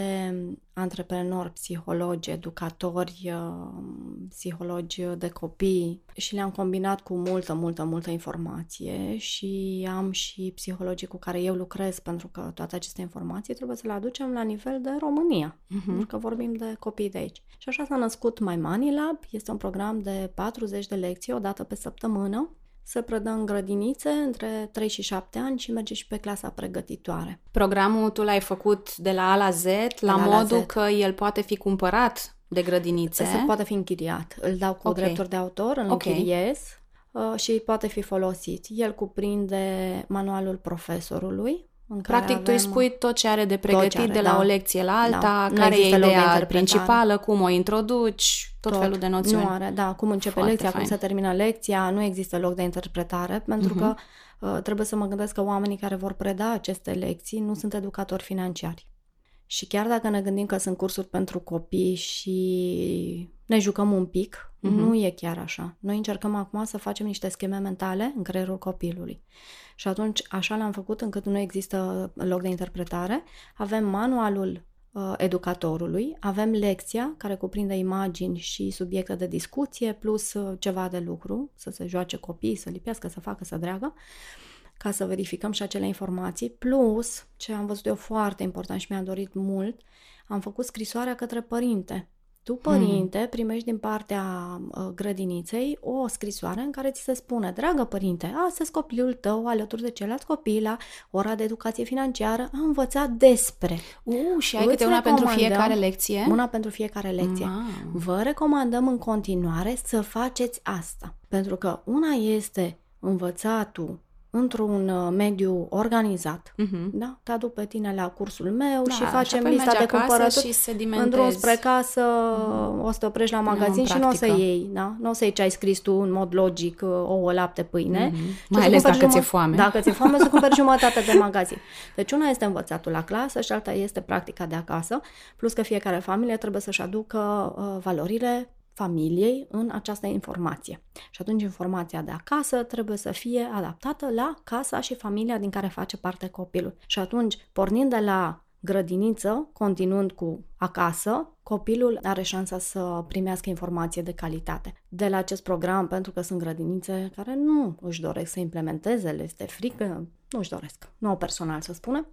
antreprenori, psihologi, educatori, uh, psihologi de copii și le-am combinat cu multă, multă, multă informație și am și psihologii cu care eu lucrez pentru că toate aceste informații trebuie să le aducem la nivel de România, Mhm. pentru că vorbim de copii de aici. Și așa s-a născut My Money Lab, este un program de 40 de lecții, o dată pe săptămână, se predă în grădinițe între 3 și 7 ani și merge și pe clasa pregătitoare. Programul tu l-ai făcut de la A la Z, la, la A la modul Z. că el poate fi cumpărat de grădinițe. Se poate fi închiriat. Îl dau cu Ok. drepturi de autor, îl Ok. închiriez uh, și poate fi folosit. El cuprinde manualul profesorului, în care Practic, tu îi avem- spui tot ce are de pregătit are, de la da. o lecție la alta, Da. Nu care e există loc de ideea interpretare. principală, cum o introduci, tot, felul de noțiuni. Nu are, da, cum începe Foarte lecția, fain. cum se termină lecția, nu există loc de interpretare, pentru Mhm. că uh, trebuie să mă gândesc că oamenii care vor preda aceste lecții nu sunt educatori financiari. Și chiar dacă ne gândim că sunt cursuri pentru copii și ne jucăm un pic, Mhm. nu e chiar așa. Noi încercăm acum să facem niște scheme mentale în creierul copilului. Și atunci așa l-am făcut încât nu există loc de interpretare. Avem manualul uh, educatorului, avem lecția care cuprinde imagini și subiecte de discuție plus uh, ceva de lucru, să se joace copii, să lipească, să facă, să dreagă. ca să verificăm și acele informații. Plus, ce am văzut eu foarte important și mi-a dorit mult, am făcut scrisoarea către părinte. Tu, părinte, hmm. primești din partea uh, grădiniței o scrisoare în care ți se spune, dragă părinte, astăzi copilul tău, alături de ceilalți copii la ora de educație financiară, a învățat despre. Uh, și ai câte una pentru fiecare lecție? Una pentru fiecare lecție. Wow. Vă recomandăm în continuare să faceți asta. Pentru că una este învățatul într-un uh, mediu organizat, uh-huh. da? Te aduc pe tine la cursul meu da, și facem și lista de cumpărături. în drum spre casă, uh-huh. o să te oprești la magazin și nu o să iei, da? Nu o să iei ce ai scris tu în mod logic, uh, ouă, lapte, pâine. Uh-huh. Mai ales dacă ți-e foame. Dacă ți-e foame, să cumperi jumătate de magazin. Deci una este învățatul la clasă și alta este practica de acasă, plus că fiecare familie trebuie să-și aducă uh, valorile familiei în această informație. Și atunci informația de acasă trebuie să fie adaptată la casa și familia din care face parte copilul. Și atunci, pornind de la grădiniță, continuând cu acasă, copilul are șansa să primească informație de calitate. De la acest program, pentru că sunt grădinițe care nu își doresc să implementeze, le este frică, nu își doresc, nu au personal să spunem,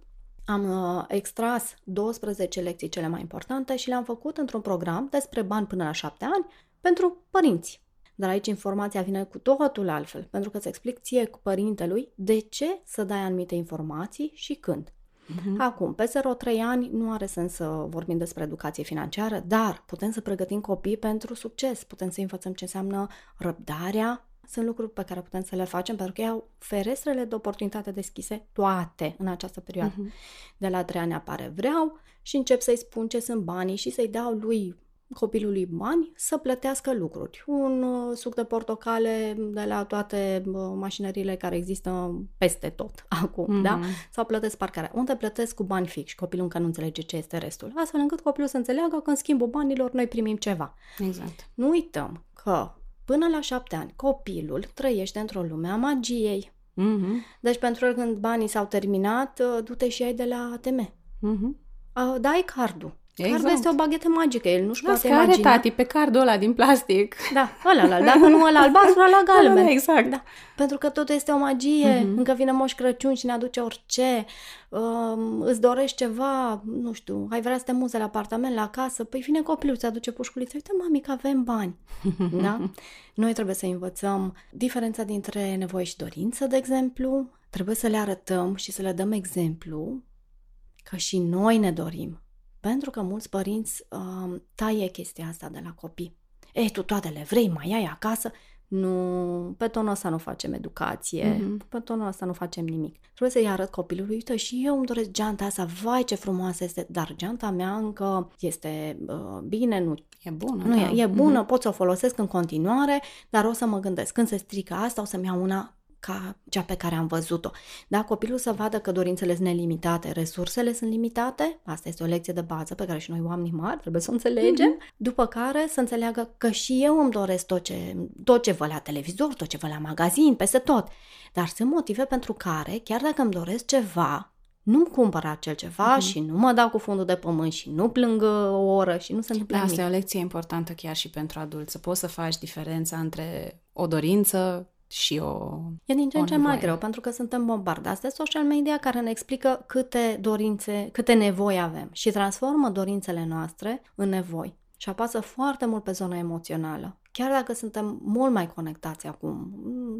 am uh, extras 12 lecții cele mai importante și le-am făcut într-un program despre bani până la 7 ani pentru părinți. Dar aici informația vine cu totul altfel, pentru că îți explic ție cu părintelui de ce să dai anumite informații și când. Uh-huh. Acum, pe 0-3 ani nu are sens să vorbim despre educație financiară, dar putem să pregătim copii pentru succes, putem să învățăm ce înseamnă răbdarea, sunt lucruri pe care putem să le facem pentru că ei au ferestrele de oportunitate deschise toate în această perioadă. Uh-huh. De la trei ani apare vreau și încep să-i spun ce sunt banii și să-i dau lui copilului bani să plătească lucruri. Un uh, suc de portocale de la toate uh, mașinările care există peste tot acum, mm-hmm. da? Sau plătesc parcarea. Unde plătesc cu bani fix și copilul încă nu înțelege ce este restul. Astfel încât copilul să înțeleagă că în schimbul banilor noi primim ceva. Exact. Nu uităm că până la șapte ani copilul trăiește într-o lume a magiei. Mm-hmm. Deci pentru el când banii s-au terminat, uh, du-te și ai de la ATM. Mm-hmm. Dai cardul Exact. Cardul este o baghetă magică, el nu-și da, poate imagina. are tati pe cardul ăla din plastic. Da, ăla, ăla, dacă nu ăla albastru, ăla galben. Da, exact. Da. Pentru că totul este o magie, mm-hmm. încă vine Moș Crăciun și ne aduce orice, uh, îți dorești ceva, nu știu, ai vrea să te muze la apartament, la casă, păi vine copilul, îți aduce pușculiță, uite mami că avem bani. da? Noi trebuie să învățăm diferența dintre nevoie și dorință, de exemplu, trebuie să le arătăm și să le dăm exemplu că și noi ne dorim pentru că mulți părinți uh, taie chestia asta de la copii. Ei, tu toate le vrei, mai ai acasă? Nu, pe tonul ăsta nu facem educație, mm-hmm. pe tonul ăsta nu facem nimic. Trebuie să-i arăt copilului, uite, și eu îmi doresc geanta asta, vai ce frumoasă este, dar geanta mea încă este uh, bine, nu E bună, nu da. e, e bună, mm-hmm. pot să o folosesc în continuare, dar o să mă gândesc, când se strică asta, o să-mi iau una ca cea pe care am văzut-o. Da, copilul să vadă că dorințele sunt nelimitate, resursele sunt limitate, asta este o lecție de bază pe care și noi oamenii mari trebuie să o înțelegem, mm-hmm. după care să înțeleagă că și eu îmi doresc tot ce, tot ce văd la televizor, tot ce văd la magazin, peste tot. Dar sunt motive pentru care, chiar dacă îmi doresc ceva, nu-mi cumpăr acel ceva mm-hmm. și nu mă dau cu fundul de pământ și nu plâng o oră și nu se întâmplă Asta nimic. e o lecție importantă chiar și pentru adulți, să poți să faci diferența între o dorință și o E din ce în ce mai greu, pentru că suntem bombardați de social media care ne explică câte dorințe, câte nevoi avem și transformă dorințele noastre în nevoi și apasă foarte mult pe zona emoțională. Chiar dacă suntem mult mai conectați acum,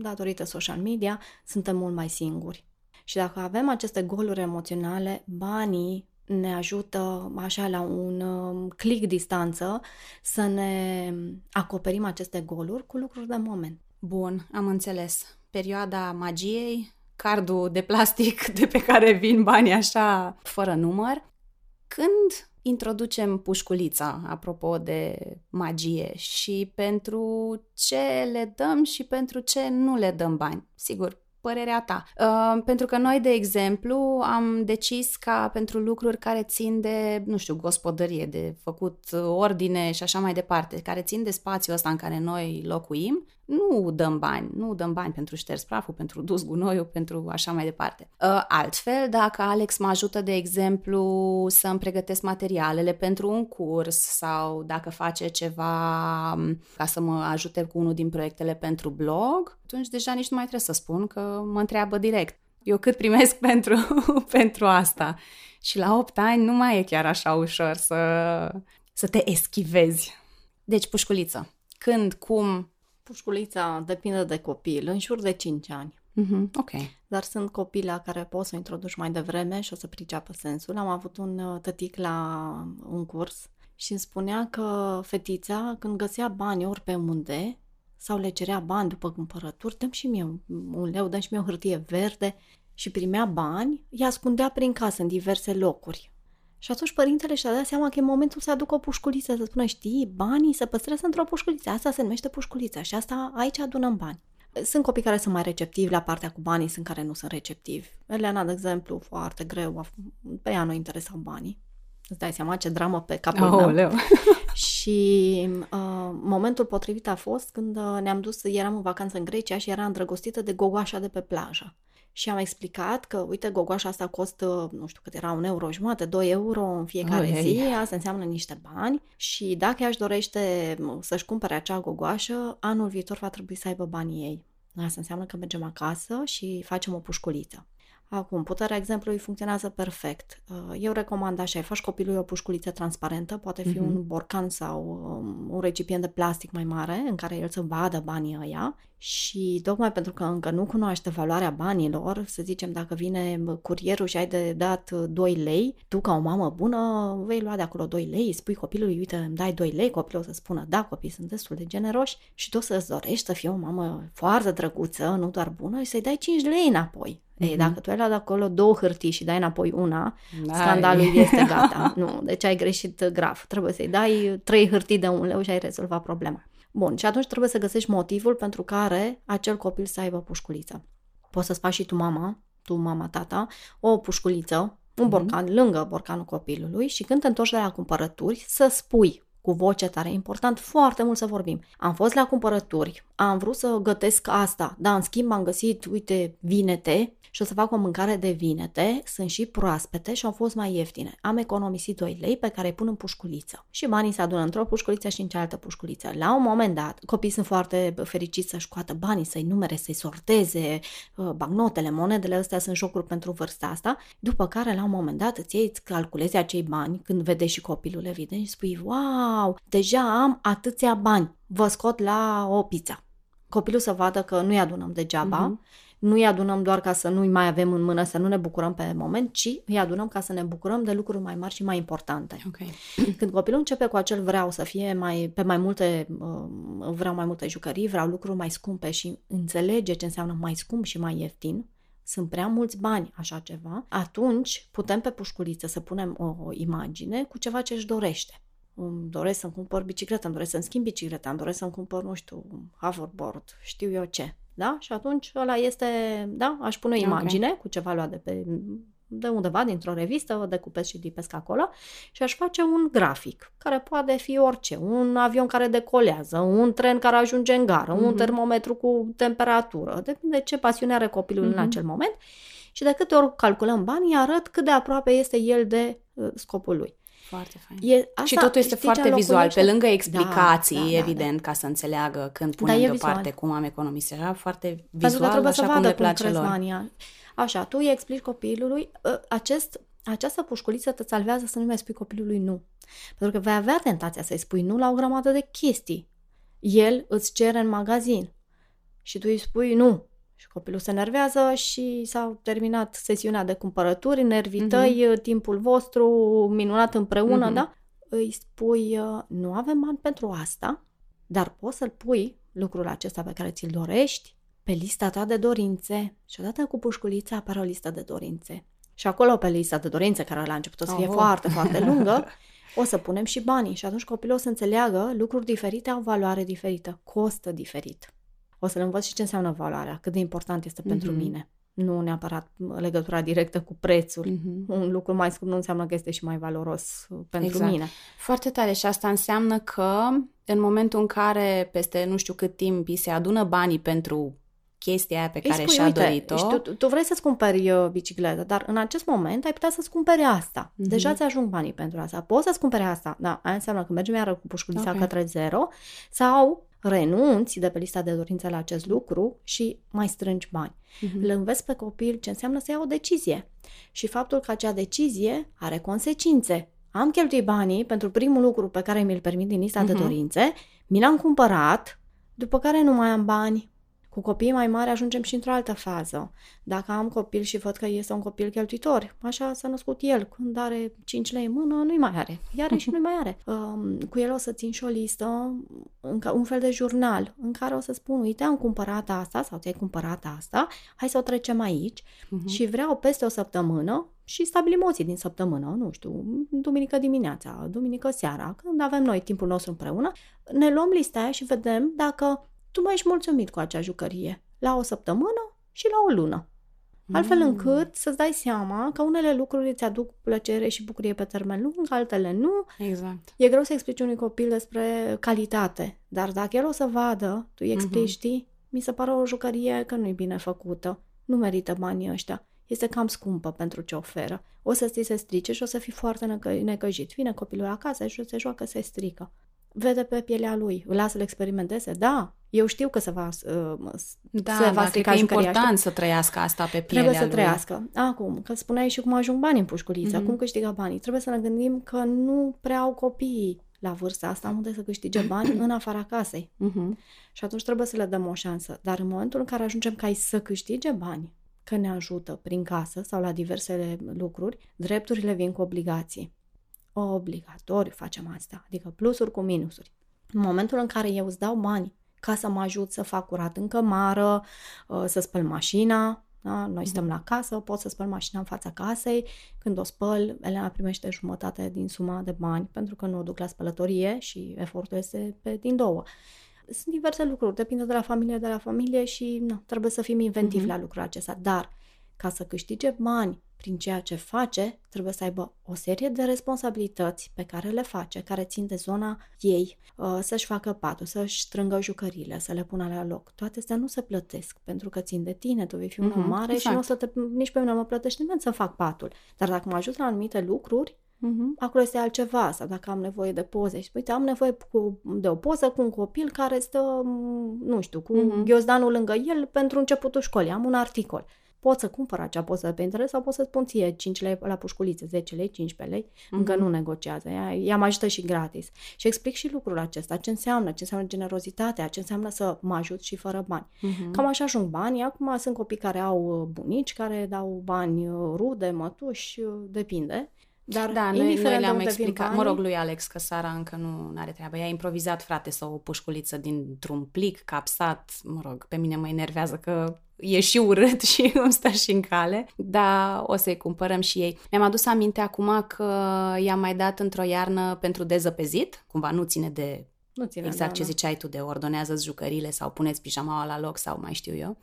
datorită social media, suntem mult mai singuri. Și dacă avem aceste goluri emoționale, banii ne ajută așa la un um, click distanță să ne acoperim aceste goluri cu lucruri de moment. Bun, am înțeles. Perioada magiei, cardul de plastic de pe care vin banii așa fără număr. Când introducem pușculița, apropo de magie, și pentru ce le dăm și pentru ce nu le dăm bani? Sigur, părerea ta. Uh, pentru că noi, de exemplu, am decis ca pentru lucruri care țin de, nu știu, gospodărie, de făcut ordine și așa mai departe, care țin de spațiul ăsta în care noi locuim, nu dăm bani, nu dăm bani pentru șters praful, pentru dus gunoiul, pentru așa mai departe. Uh, altfel, dacă Alex mă ajută, de exemplu, să îmi pregătesc materialele pentru un curs sau dacă face ceva um, ca să mă ajute cu unul din proiectele pentru blog, atunci deja nici nu mai trebuie să spun că mă întreabă direct eu cât primesc pentru, pentru asta. Și la 8 ani nu mai e chiar așa ușor să, să te eschivezi. Deci, pușculiță. Când, cum? Pușculița depinde de copil, în jur de 5 ani. Mm-hmm. Ok. Dar sunt copii la care poți să introduci mai devreme și o să priceapă sensul. Am avut un uh, tătic la un curs și îmi spunea că fetița, când găsea bani ori pe unde, sau le cerea bani după cumpărături, dăm și mie un leu, dăm și mie o hârtie verde și primea bani, îi ascundea prin casă în diverse locuri. Și atunci părintele și-a dat seama că e momentul să aducă o pușculiță, să spună, știi, banii se păstrează într-o pușculiță, asta se numește pușculiță și asta aici adunăm bani. Sunt copii care sunt mai receptivi la partea cu banii, sunt care nu sunt receptivi. Eleana, de exemplu, foarte greu, pe ea nu interesau banii. Îți dai seama ce dramă pe capul oh, meu. și uh, momentul potrivit a fost când uh, ne-am dus, eram în vacanță în Grecia și era îndrăgostită de gogoașa de pe plajă. Și am explicat că, uite, gogoașa asta costă, nu știu cât era, un euro jumătate, 2 euro în fiecare oh, zi, asta înseamnă niște bani și dacă ea își dorește să-și cumpere acea gogoașă, anul viitor va trebui să aibă banii ei. Asta înseamnă că mergem acasă și facem o pușculiță. Acum, puterea exemplului funcționează perfect. Uh, eu recomand așa, faci copilului o pușculiță transparentă, poate fi mm-hmm. un borcan sau um, un recipient de plastic mai mare în care el să vadă banii ăia și tocmai pentru că încă nu cunoaște valoarea banilor, să zicem dacă vine curierul și ai de dat 2 lei, tu ca o mamă bună vei lua de acolo 2 lei, spui copilului, uite, îmi dai 2 lei, copilul o să spună, da, copiii sunt destul de generoși și tu să-ți dorești să fii o mamă foarte drăguță, nu doar bună, și să-i dai 5 lei înapoi. Mm-hmm. Ei, dacă tu ai luat acolo două hârtii și dai înapoi una, Ai. scandalul este gata. nu, deci ai greșit grav. Trebuie să-i dai trei hârtii de un leu și ai rezolvat problema. Bun, și atunci trebuie să găsești motivul pentru care acel copil să aibă pușculiță. Poți să-ți faci și tu mama, tu mama, tata, o pușculiță, un mhm. borcan mm-hmm. lângă borcanul copilului și când te întorci de la cumpărături să spui cu voce tare. important foarte mult să vorbim. Am fost la cumpărături, am vrut să gătesc asta, dar în schimb am găsit, uite, vinete și o să fac o mâncare de vinete, sunt și proaspete și au fost mai ieftine. Am economisit 2 lei pe care îi pun în pușculiță. Și banii se adună într-o pușculiță și în cealaltă pușculiță. La un moment dat, copiii sunt foarte fericiți să-și scoată banii, să-i numere, să-i sorteze, uh, bancnotele, monedele astea sunt jocuri pentru vârsta asta, după care la un moment dat îți iei, îți calculezi acei bani când vede și copilul evident și spui, wow, deja am atâția bani, vă scot la o pizza. Copilul să vadă că nu-i adunăm degeaba, uh-huh nu îi adunăm doar ca să nu-i mai avem în mână, să nu ne bucurăm pe moment, ci îi adunăm ca să ne bucurăm de lucruri mai mari și mai importante. Okay. Când copilul începe cu acel vreau să fie mai, pe mai multe, uh, vreau mai multe jucării, vreau lucruri mai scumpe și înțelege ce înseamnă mai scump și mai ieftin, sunt prea mulți bani, așa ceva, atunci putem pe pușculiță să punem o, o imagine cu ceva ce își dorește. Îmi doresc să-mi cumpăr bicicletă, îmi doresc să-mi schimb bicicleta, îmi doresc să-mi cumpăr, nu știu, hoverboard, știu eu ce da? Și atunci ăla este, da, aș pune o imagine okay. cu ceva luat de pe de undeva, dintr-o revistă, o decupez și lipesc acolo și aș face un grafic, care poate fi orice, un avion care decolează, un tren care ajunge în gară, mm-hmm. un mhm. termometru cu temperatură, depinde ce pasiune are copilul mm-hmm. în mhm. acel moment și de câte ori calculăm banii, arăt cât de aproape este el de uh, scopul lui. Foarte fain. E, asta, și totul este foarte vizual, pe lângă explicații, da, da, da, evident, da. ca să înțeleagă când da, punem da, deoparte cum am economisit. Era foarte vizual, Pentru că așa să cum le place lor. Mania. Așa, tu îi explici copilului, ă, acest, această pușculiță te salvează să nu mai spui copilului nu. Pentru că vei avea tentația să-i spui nu la o grămadă de chestii. El îți cere în magazin și tu îi spui nu. Și copilul se nervează și s-a terminat sesiunea de cumpărături, nervii uh-huh. tăi, timpul vostru, minunat împreună, uh-huh. da? Îi spui, uh, nu avem bani pentru asta, dar poți să-l pui lucrul acesta pe care ți-l dorești pe lista ta de dorințe. Și odată cu pușculița apare o listă de dorințe. Și acolo pe lista de dorințe, care la început o să fie oh. foarte, foarte lungă, o să punem și banii. Și atunci copilul o să înțeleagă lucruri diferite au valoare diferită, costă diferit o să le învăț și ce înseamnă valoarea, cât de important este mm-hmm. pentru mine. Nu neapărat legătura directă cu prețul. Mm-hmm. Un lucru mai scump nu înseamnă că este și mai valoros pentru exact. mine. Foarte tare și asta înseamnă că în momentul în care peste nu știu cât timp îi se adună banii pentru chestia aia pe care spui, și-a dorit-o. Tu, tu vrei să-ți cumperi uh, bicicletă, dar în acest moment ai putea să-ți cumperi asta. Mm-hmm. Deja ți ajung banii pentru asta. Poți să-ți cumperi asta. Da, aia înseamnă că mergem iară cu pușculița okay. către zero sau renunți de pe lista de dorințe la acest lucru și mai strângi bani. Mhm. Îl înveți pe copil ce înseamnă să ia o decizie și faptul că acea decizie are consecințe. Am cheltuit banii pentru primul lucru pe care mi-l permit din lista de Mhm. dorințe, mi l-am cumpărat, după care nu mai am bani. Cu copiii mai mari ajungem și într-o altă fază. Dacă am copil și văd că este un copil cheltuitor, așa s-a născut el, când are 5 lei în mână, nu-i mai are. Iar și nu-i mai are. Um, cu el o să țin și o listă, în ca- un fel de jurnal, în care o să spun, uite, am cumpărat asta sau ți-ai cumpărat asta, hai să o trecem aici Mhm. și vreau peste o săptămână și stabilim o zi din săptămână, nu știu, duminică dimineața, duminică seara, când avem noi timpul nostru împreună, ne luăm lista aia și vedem dacă tu mai ești mulțumit cu acea jucărie la o săptămână și la o lună. Altfel Mm. încât să-ți dai seama că unele lucruri îți aduc plăcere și bucurie pe termen lung, altele nu. Exact. E greu să explici unui copil despre calitate, dar dacă el o să vadă, tu îi explici, Mhm. știi, mi se pare o jucărie că nu e bine făcută, nu merită banii ăștia, este cam scumpă pentru ce oferă. O să ți se strice și o să fii foarte necă- necăjit. Vine copilul acasă și se joacă, se strică. Vede pe pielea lui, îl lasă să-l experimenteze. Da, eu știu că se va, uh, Da, se va da, cred strica că e jucăria, important să trăiască asta pe pielea Trebuie să lui. trăiască. Acum, că spuneai și cum ajung banii în pușculiță, Mhm. cum câștigă banii. Trebuie să ne gândim că nu prea au copiii la vârsta asta unde să câștige bani în afara casei. Mhm. Și atunci trebuie să le dăm o șansă. Dar în momentul în care ajungem ca ei să câștige bani, că ne ajută prin casă sau la diversele lucruri, drepturile vin cu obligații. Obligatoriu facem asta, adică plusuri cu minusuri. În momentul în care eu îți dau bani ca să mă ajut să fac curat în cămară, uh, să spăl mașina, da? noi stăm la casă, pot să spăl mașina în fața casei, când o spăl, Elena primește jumătate din suma de bani pentru că nu o duc la spălătorie și efortul este pe din două. Sunt diverse lucruri, depinde de la familie de la familie și nu, trebuie să fim inventivi Mhm. la lucrul acesta. Dar ca să câștige bani prin ceea ce face, trebuie să aibă o serie de responsabilități pe care le face, care țin de zona ei, uh, să-și facă patul, să-și strângă jucăriile, să le pună la loc. Toate astea nu se plătesc, pentru că țin de tine, tu vei fi un om Mhm, mare și exact. nu o să te, nici pe mine nu mă plătește nimeni să fac patul. Dar dacă mă ajut la anumite lucruri, Mhm. acolo este altceva. Sau dacă am nevoie de poze și uite, am nevoie cu, de o poză cu un copil care stă, m, nu știu, cu Mhm. ghiozdanul lângă el pentru începutul școlii. Am un articol. Pot să cumpăr acea poză pe internet sau pot să spun ție 5 lei la pușculiță, 10 lei, 15 lei. Încă Mhm. nu negociază. Ea, ea mă ajută și gratis. Și explic și lucrul acesta. Ce înseamnă? Ce înseamnă generozitatea? Ce înseamnă să mă ajut și fără bani? Mhm. Cam așa ajung banii. Acum sunt copii care au uh, bunici, care dau bani uh, rude, mătuși, uh, depinde. Dar Da, noi, indiferent noi de le-am unde vin explicat. banii, Mă rog, lui Alex, că Sara încă nu are treabă. Ea a improvizat, frate, sau o pușculiță dintr-un plic capsat. Mă rog, pe mine mă enervează că e și urât și îmi stă și în cale. Dar o să-i cumpărăm și ei. Mi-am adus aminte acum că i-am mai dat într-o iarnă pentru dezăpezit. Cumva nu ține de nu ține, exact da, ce da. ziceai tu de ordonează jucările sau puneți pijamaua la loc sau mai știu eu.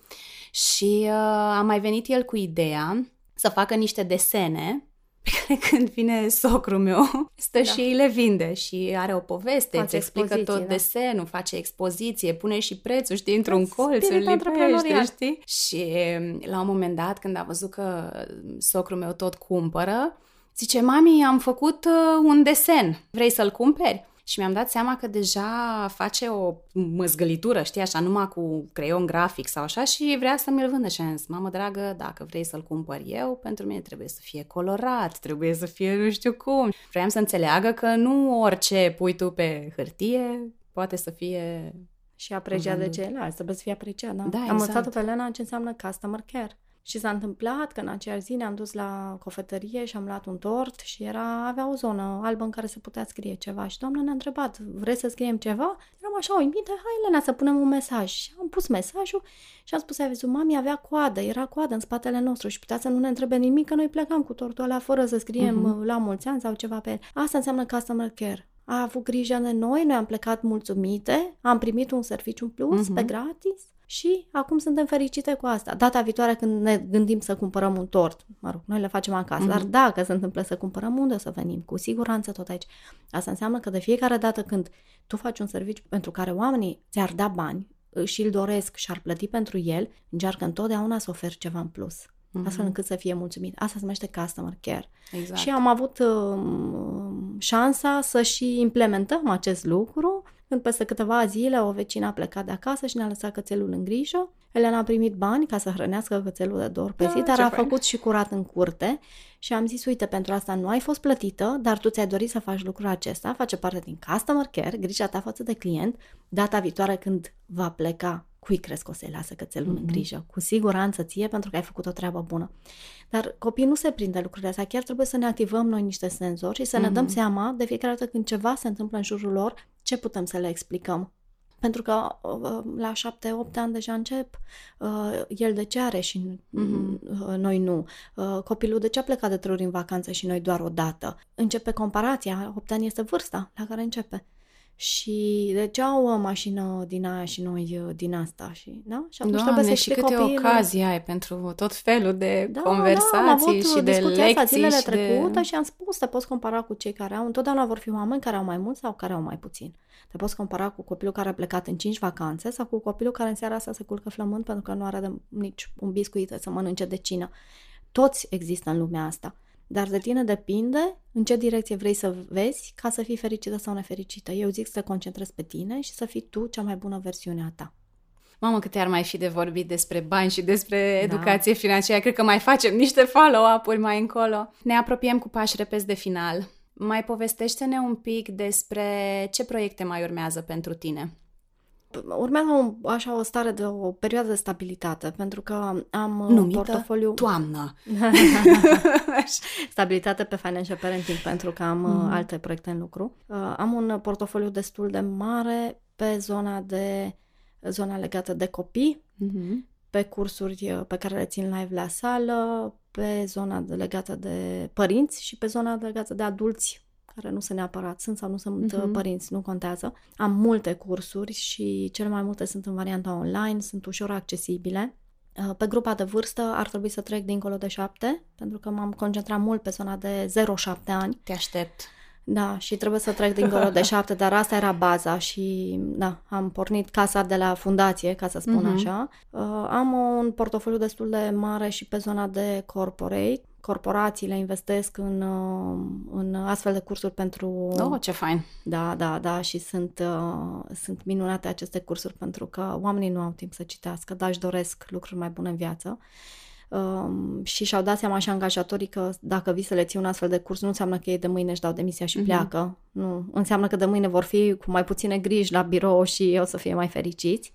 Și uh, a mai venit el cu ideea să facă niște desene pe care când vine socrul meu, stă Da. și îi le vinde și are o poveste, Face îți explică expoziție, tot da. desenul, face expoziție, pune și prețul, știi, într-un Da, colț, îl spirit lipește, antreprenorial. știi? Și um, la un moment dat, când a văzut că socrul meu tot cumpără, zice, mami, am făcut uh, un desen, vrei să-l cumperi? Și mi-am dat seama că deja face o măzgălitură, știi, așa, numai cu creion grafic sau așa și vrea să mi-l vândă. Și am zis, mamă dragă, dacă vrei să-l cumpăr eu, pentru mine trebuie să fie colorat, trebuie să fie nu știu cum. Vreau să înțeleagă că nu orice pui tu pe hârtie poate să fie... Și apreciat de Vândut. ceilalți, trebuie să fie apreciat, da? Da, Am exact. învățat pe Elena ce înseamnă customer care. Și s-a întâmplat că în aceeași zi ne-am dus la cofetărie și am luat un tort și era, avea o zonă albă în care se putea scrie ceva. Și doamna ne-a întrebat, vreți să scriem ceva? Eram așa uimită, hai Elena să punem un mesaj. Și am pus mesajul și am spus, ai văzut, mami avea coadă, era coadă în spatele nostru și putea să nu ne întrebe nimic, că noi plecam cu tortul ăla fără să scriem Mhm. uh, la mulți ani sau ceva pe el. Asta înseamnă customer care. A avut grijă de noi, noi am plecat mulțumite, am primit un serviciu în plus Mhm. pe gratis și acum suntem fericite cu asta. Data viitoare când ne gândim să cumpărăm un tort, mă rog, noi le facem acasă, Mhm. dar dacă se întâmplă să cumpărăm, unde o să venim? Cu siguranță tot aici. Asta înseamnă că de fiecare dată când tu faci un serviciu pentru care oamenii ți-ar da bani și îl doresc și ar plăti pentru el, încearcă întotdeauna să oferi ceva în plus. Mhm. Astfel încât să fie mulțumit. Asta se numește customer care. Exact. Și am avut um, șansa să și implementăm acest lucru când peste câteva zile o vecină a plecat de acasă și ne-a lăsat cățelul în grijă. Elena a primit bani ca să hrănească cățelul de dor pe zi, Ah, dar ce a fain. făcut și curat în curte și am zis, uite, pentru asta nu ai fost plătită, dar tu ți-ai dorit să faci lucrul acesta, face parte din customer care, grija ta față de client, data viitoare când va pleca, cui crezi că o să-i lasă cățelul mm-hmm. în grijă? Cu siguranță ție, pentru că ai făcut o treabă bună. Dar copiii nu se prind de lucrurile astea, chiar trebuie să ne activăm noi niște senzori și să ne dăm seama de fiecare dată când ceva se întâmplă în jurul lor, ce putem să le explicăm. Pentru că uh, la 7-8 ani deja încep, uh, el de ce are și uh, noi nu, uh, copilul de ce a plecat de trei ori în vacanță și noi doar o dată. Începe comparația, 8 ani este vârsta la care începe. Și de ce au o mașină din aia și noi uh, din asta? Și, da? și atunci trebuie să Doamne, și explic câte copiilor- ocazii ai pentru tot felul de da, conversații da, am avut și de discuția asta lecții zilele și trecute de... și am spus, te poți compara cu cei care au, întotdeauna vor fi oameni care au mai mult sau care au mai puțin. Te poți compara cu copilul care a plecat în 5 vacanțe sau cu copilul care în seara asta se culcă flămând pentru că nu are de, nici un biscuit să mănânce de cină. Toți există în lumea asta. Dar de tine depinde în ce direcție vrei să vezi ca să fii fericită sau nefericită. Eu zic să te concentrezi pe tine și să fii tu cea mai bună versiune a ta. Mamă, câte ar mai fi de vorbit despre bani și despre educație financiară. Cred că mai facem niște follow-up-uri mai încolo. Ne apropiem cu pași repezi de final. Mai povestește-ne un pic despre ce proiecte mai urmează pentru tine. Urmează o, așa o stare de o perioadă de stabilitate, pentru că am uh, Numită portofoliu... toamnă. stabilitate pe financial parenting pentru că am mm. alte proiecte în lucru. Uh, am un portofoliu destul de mare pe zona de zona legată de copii, Mhm. pe cursuri uh, pe care le țin live la sală, pe zona de, legată de părinți și pe zona legată de adulți care nu sunt neapărat, sunt sau nu sunt Mhm. uh, părinți, nu contează. Am multe cursuri și cele mai multe sunt în varianta online, sunt ușor accesibile. Uh, Pe grupa de vârstă ar trebui să trec dincolo de șapte, pentru că m-am concentrat mult pe zona de 0-7 ani. Te aștept. Da, și trebuie să trec dincolo de șapte, dar asta era baza și da, am pornit casa de la fundație, ca să spun Mhm. așa. Uh, am un portofoliu destul de mare și pe zona de corporate. Corporațiile investesc în, uh, în astfel de cursuri pentru... Oh, ce fain. Da, da, da, și sunt, uh, sunt minunate aceste cursuri pentru că oamenii nu au timp să citească, dar își doresc lucruri mai bune în viață. Um, și și-au dat seama și angajatorii că dacă vii să le ții un astfel de curs, nu înseamnă că ei de mâine își dau demisia și pleacă. Nu, înseamnă că de mâine vor fi cu mai puține griji la birou și o să fie mai fericiți.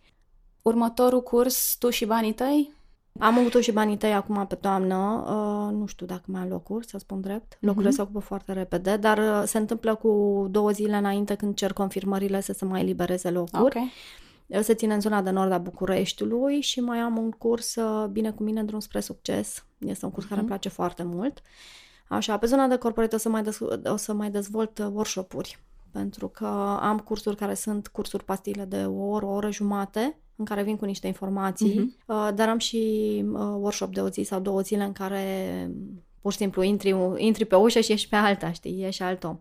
Următorul curs, tu și banii tăi? Am avut și banii tăi acum pe toamnă, uh, nu știu dacă mai am locuri, să spun drept. Locurile se ocupă foarte repede, dar uh, se întâmplă cu două zile înainte când cer confirmările să se mai elibereze locuri. Ok. Eu se ține în zona de nord a Bucureștiului și mai am un curs uh, Bine cu mine, drum spre succes. Este un curs care îmi place foarte mult. Așa, pe zona de corporate o să mai, dez- o să mai dezvolt uh, workshop-uri, pentru că am cursuri care sunt cursuri pastile de o oră, o oră jumate, în care vin cu niște informații, uh, dar am și uh, workshop de o zi sau două zile în care pur și simplu intri, intri pe ușă și ieși pe alta, știi, ieși alt om.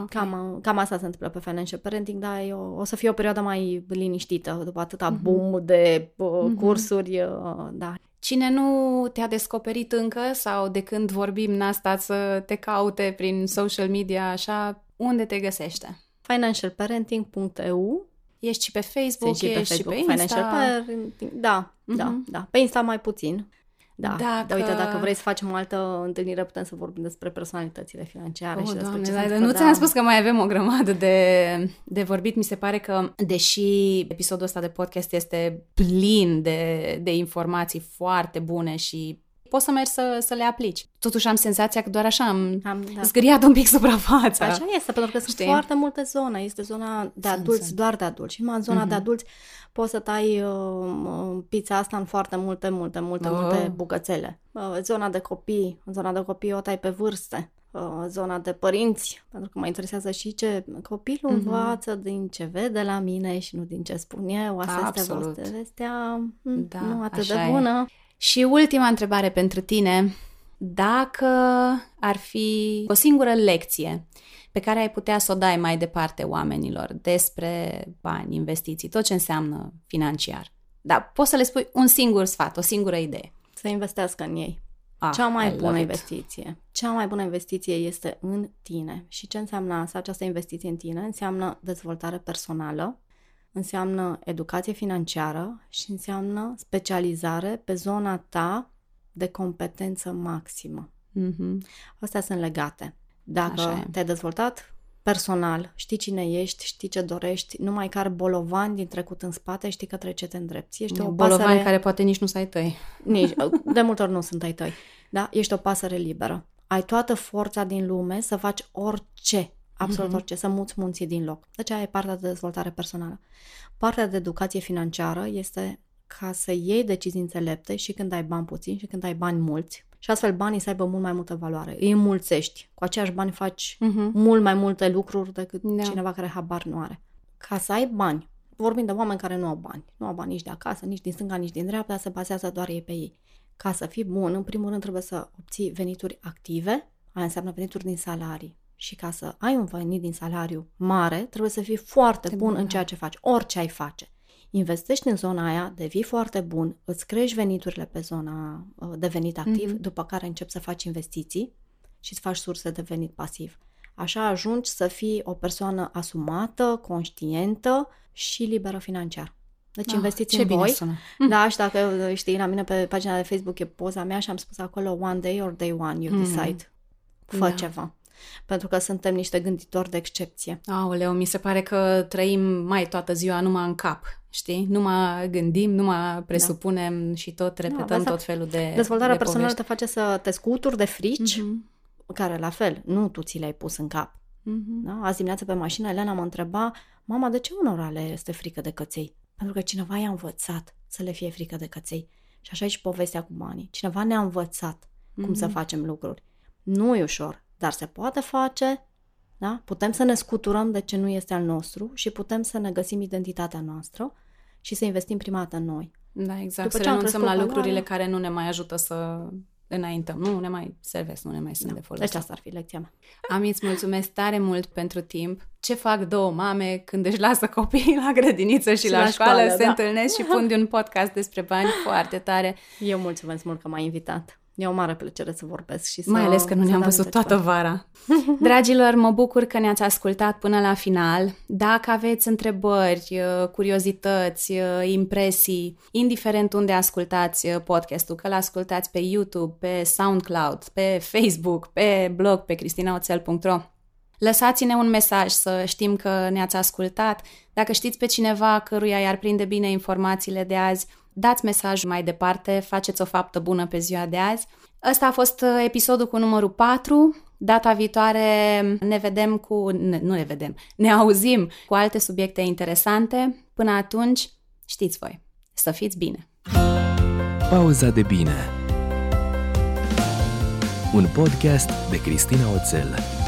Ok. Cam, cam asta se întâmplă pe Financial Parenting, dar e o, o să fie o perioadă mai liniștită după atâta Mhm. boom de uh, cursuri, uh, da. Cine nu te-a descoperit încă sau de când vorbim n-a stat să te caute prin social media așa, unde te găsește? financialparenting.eu Ești și pe Facebook, Sunt și pe ești Facebook, și pe Insta. Financial Parenting, da, da, Mhm. da. Pe Insta mai puțin. Da, Dacă- dar uite, dacă vrei să facem o altă întâlnire, putem să vorbim despre personalitățile financiare Oh, și despre Doamne, ce dar se nu întâmplă, ți-am da. spus că mai avem o grămadă de, de vorbit. Mi se pare că, deși episodul ăsta de podcast este plin de, de informații foarte bune și poți să mergi să, să le aplici. Totuși am senzația că doar așa am, Am, da. zgâriat un pic suprafața. Așa este, pentru că sunt Știi? foarte multe zone. Este zona de Sunt, adulți, sunt. doar de adulți. Și în zona de adulți poți să tai uh, uh, pizza asta în foarte multe, multe, multe, Oh. multe bucățele. Uh, zona de copii, în zona de copii o tai pe vârste. Uh, zona de părinți, pentru că mă interesează și ce copilul învață din ce vede la mine și nu din ce spun eu. Asta este Absolut. vestea mm, Da, nu atât așa de e. bună. Și ultima întrebare pentru tine. Dacă ar fi o singură lecție pe care ai putea să o dai mai departe oamenilor despre bani, investiții, tot ce înseamnă financiar. Da, poți să le spui un singur sfat, o singură idee. Să investească în ei. Ah, Cea mai I love bună it. investiție. Cea mai bună investiție este în tine. Și ce înseamnă asta? Această investiție în tine înseamnă dezvoltare personală, înseamnă educație financiară și înseamnă specializare pe zona ta de competență maximă. Mhm. Astea sunt legate. Dacă Așa e. te-ai dezvoltat personal, știi cine ești, știi ce dorești, nu mai car bolovan din trecut în spate, știi către ce te îndrepți. Ești o Bolovani pasăre... care poate nici nu să ai tăi. Nici, de multe ori nu sunt ai tăi. Da? Ești o pasăre liberă. Ai toată forța din lume să faci orice, absolut Mhm. orice, să muți munții din loc. Deci aia e partea de dezvoltare personală. Partea de educație financiară este ca să iei decizii înțelepte și când ai bani puțini și când ai bani mulți. Și astfel banii să aibă mult mai multă valoare. Îi înmulțești. Cu aceiași bani faci Mhm. mult mai multe lucruri decât Da. cineva care habar nu are. Ca să ai bani, vorbim de oameni care nu au bani, nu au bani nici de acasă, nici din stânga, nici din dreapta, se bazează doar ei pe ei. Ca să fii bun, în primul rând trebuie să obții venituri active, aia înseamnă venituri din salarii. Și ca să ai un venit din salariu mare, trebuie să fii foarte De bun bun, în da. ceea ce faci, orice ai face. Investești în zona aia, devii foarte bun, îți crești veniturile pe zona uh, de venit activ, Mhm. după care începi să faci investiții și îți faci surse de venit pasiv. Așa ajungi să fii o persoană asumată, conștientă și liberă financiar. Deci Ah, investiți ce în bine voi. sună. Da, și dacă știi, la mine pe pagina de Facebook e poza mea și am spus acolo one day or day one, you Mm. decide. Fă Da. ceva. Pentru că suntem niște gânditori de excepție. Aoleu, mi se pare că trăim mai toată ziua numai în cap, știi? Nu mai gândim, nu mai presupunem și tot repetăm Da. asta- tot felul de Dezvoltarea de personală povești. te face să te scuturi de frici, Mhm. care la fel, nu tu ți le-ai pus în cap. Mhm. Da? Azi dimineață pe mașină, Elena mă întreba, mama, de ce unora le este frică de căței? Pentru că cineva i-a învățat să le fie frică de căței. Și așa e și povestea cu banii. Cineva ne-a învățat cum să Mhm. facem lucruri. Nu e ușor, dar se poate face. Da? Putem să ne scuturăm de ce nu este al nostru și putem să ne găsim identitatea noastră și să investim prima dată în noi. Da, exact. După să ce am renunțăm la crescut lucrurile valoarea- care nu ne mai ajută să înaintăm. Nu ne mai servesc, nu ne mai sunt de Deci folos. asta ar fi lecția mea. Ami, îți mulțumesc tare mult pentru timp. Ce fac două mame când își lasă copiii la grădiniță și, Și la, la școală, școală, se da. întâlnesc și pun de un podcast despre bani foarte tare. Eu mulțumesc mult că m-ai invitat. E o mare plăcere să vorbesc și să Mai ales că nu să ne-am dăm văzut mesaj toată vara. Dragilor, mă bucur că ne-ați ascultat până la final. Dacă aveți întrebări, uh, curiozități, uh, impresii, indiferent unde ascultați uh, podcastul, că l-ascultați pe YouTube, pe SoundCloud, pe Facebook, pe blog, pe cristinaoțel.ro, Lăsați-ne un mesaj să știm că ne-ați ascultat. Dacă știți pe cineva căruia i-ar prinde bine informațiile de azi, dați mesajul mai departe, faceți o faptă bună pe ziua de azi. Ăsta a fost uh, episodul cu numărul 4. Data viitoare ne vedem cu... Ne, nu ne vedem, ne auzim cu alte subiecte interesante. Până atunci, știți voi, să fiți bine! Pauza de bine Un podcast de Cristina Oțel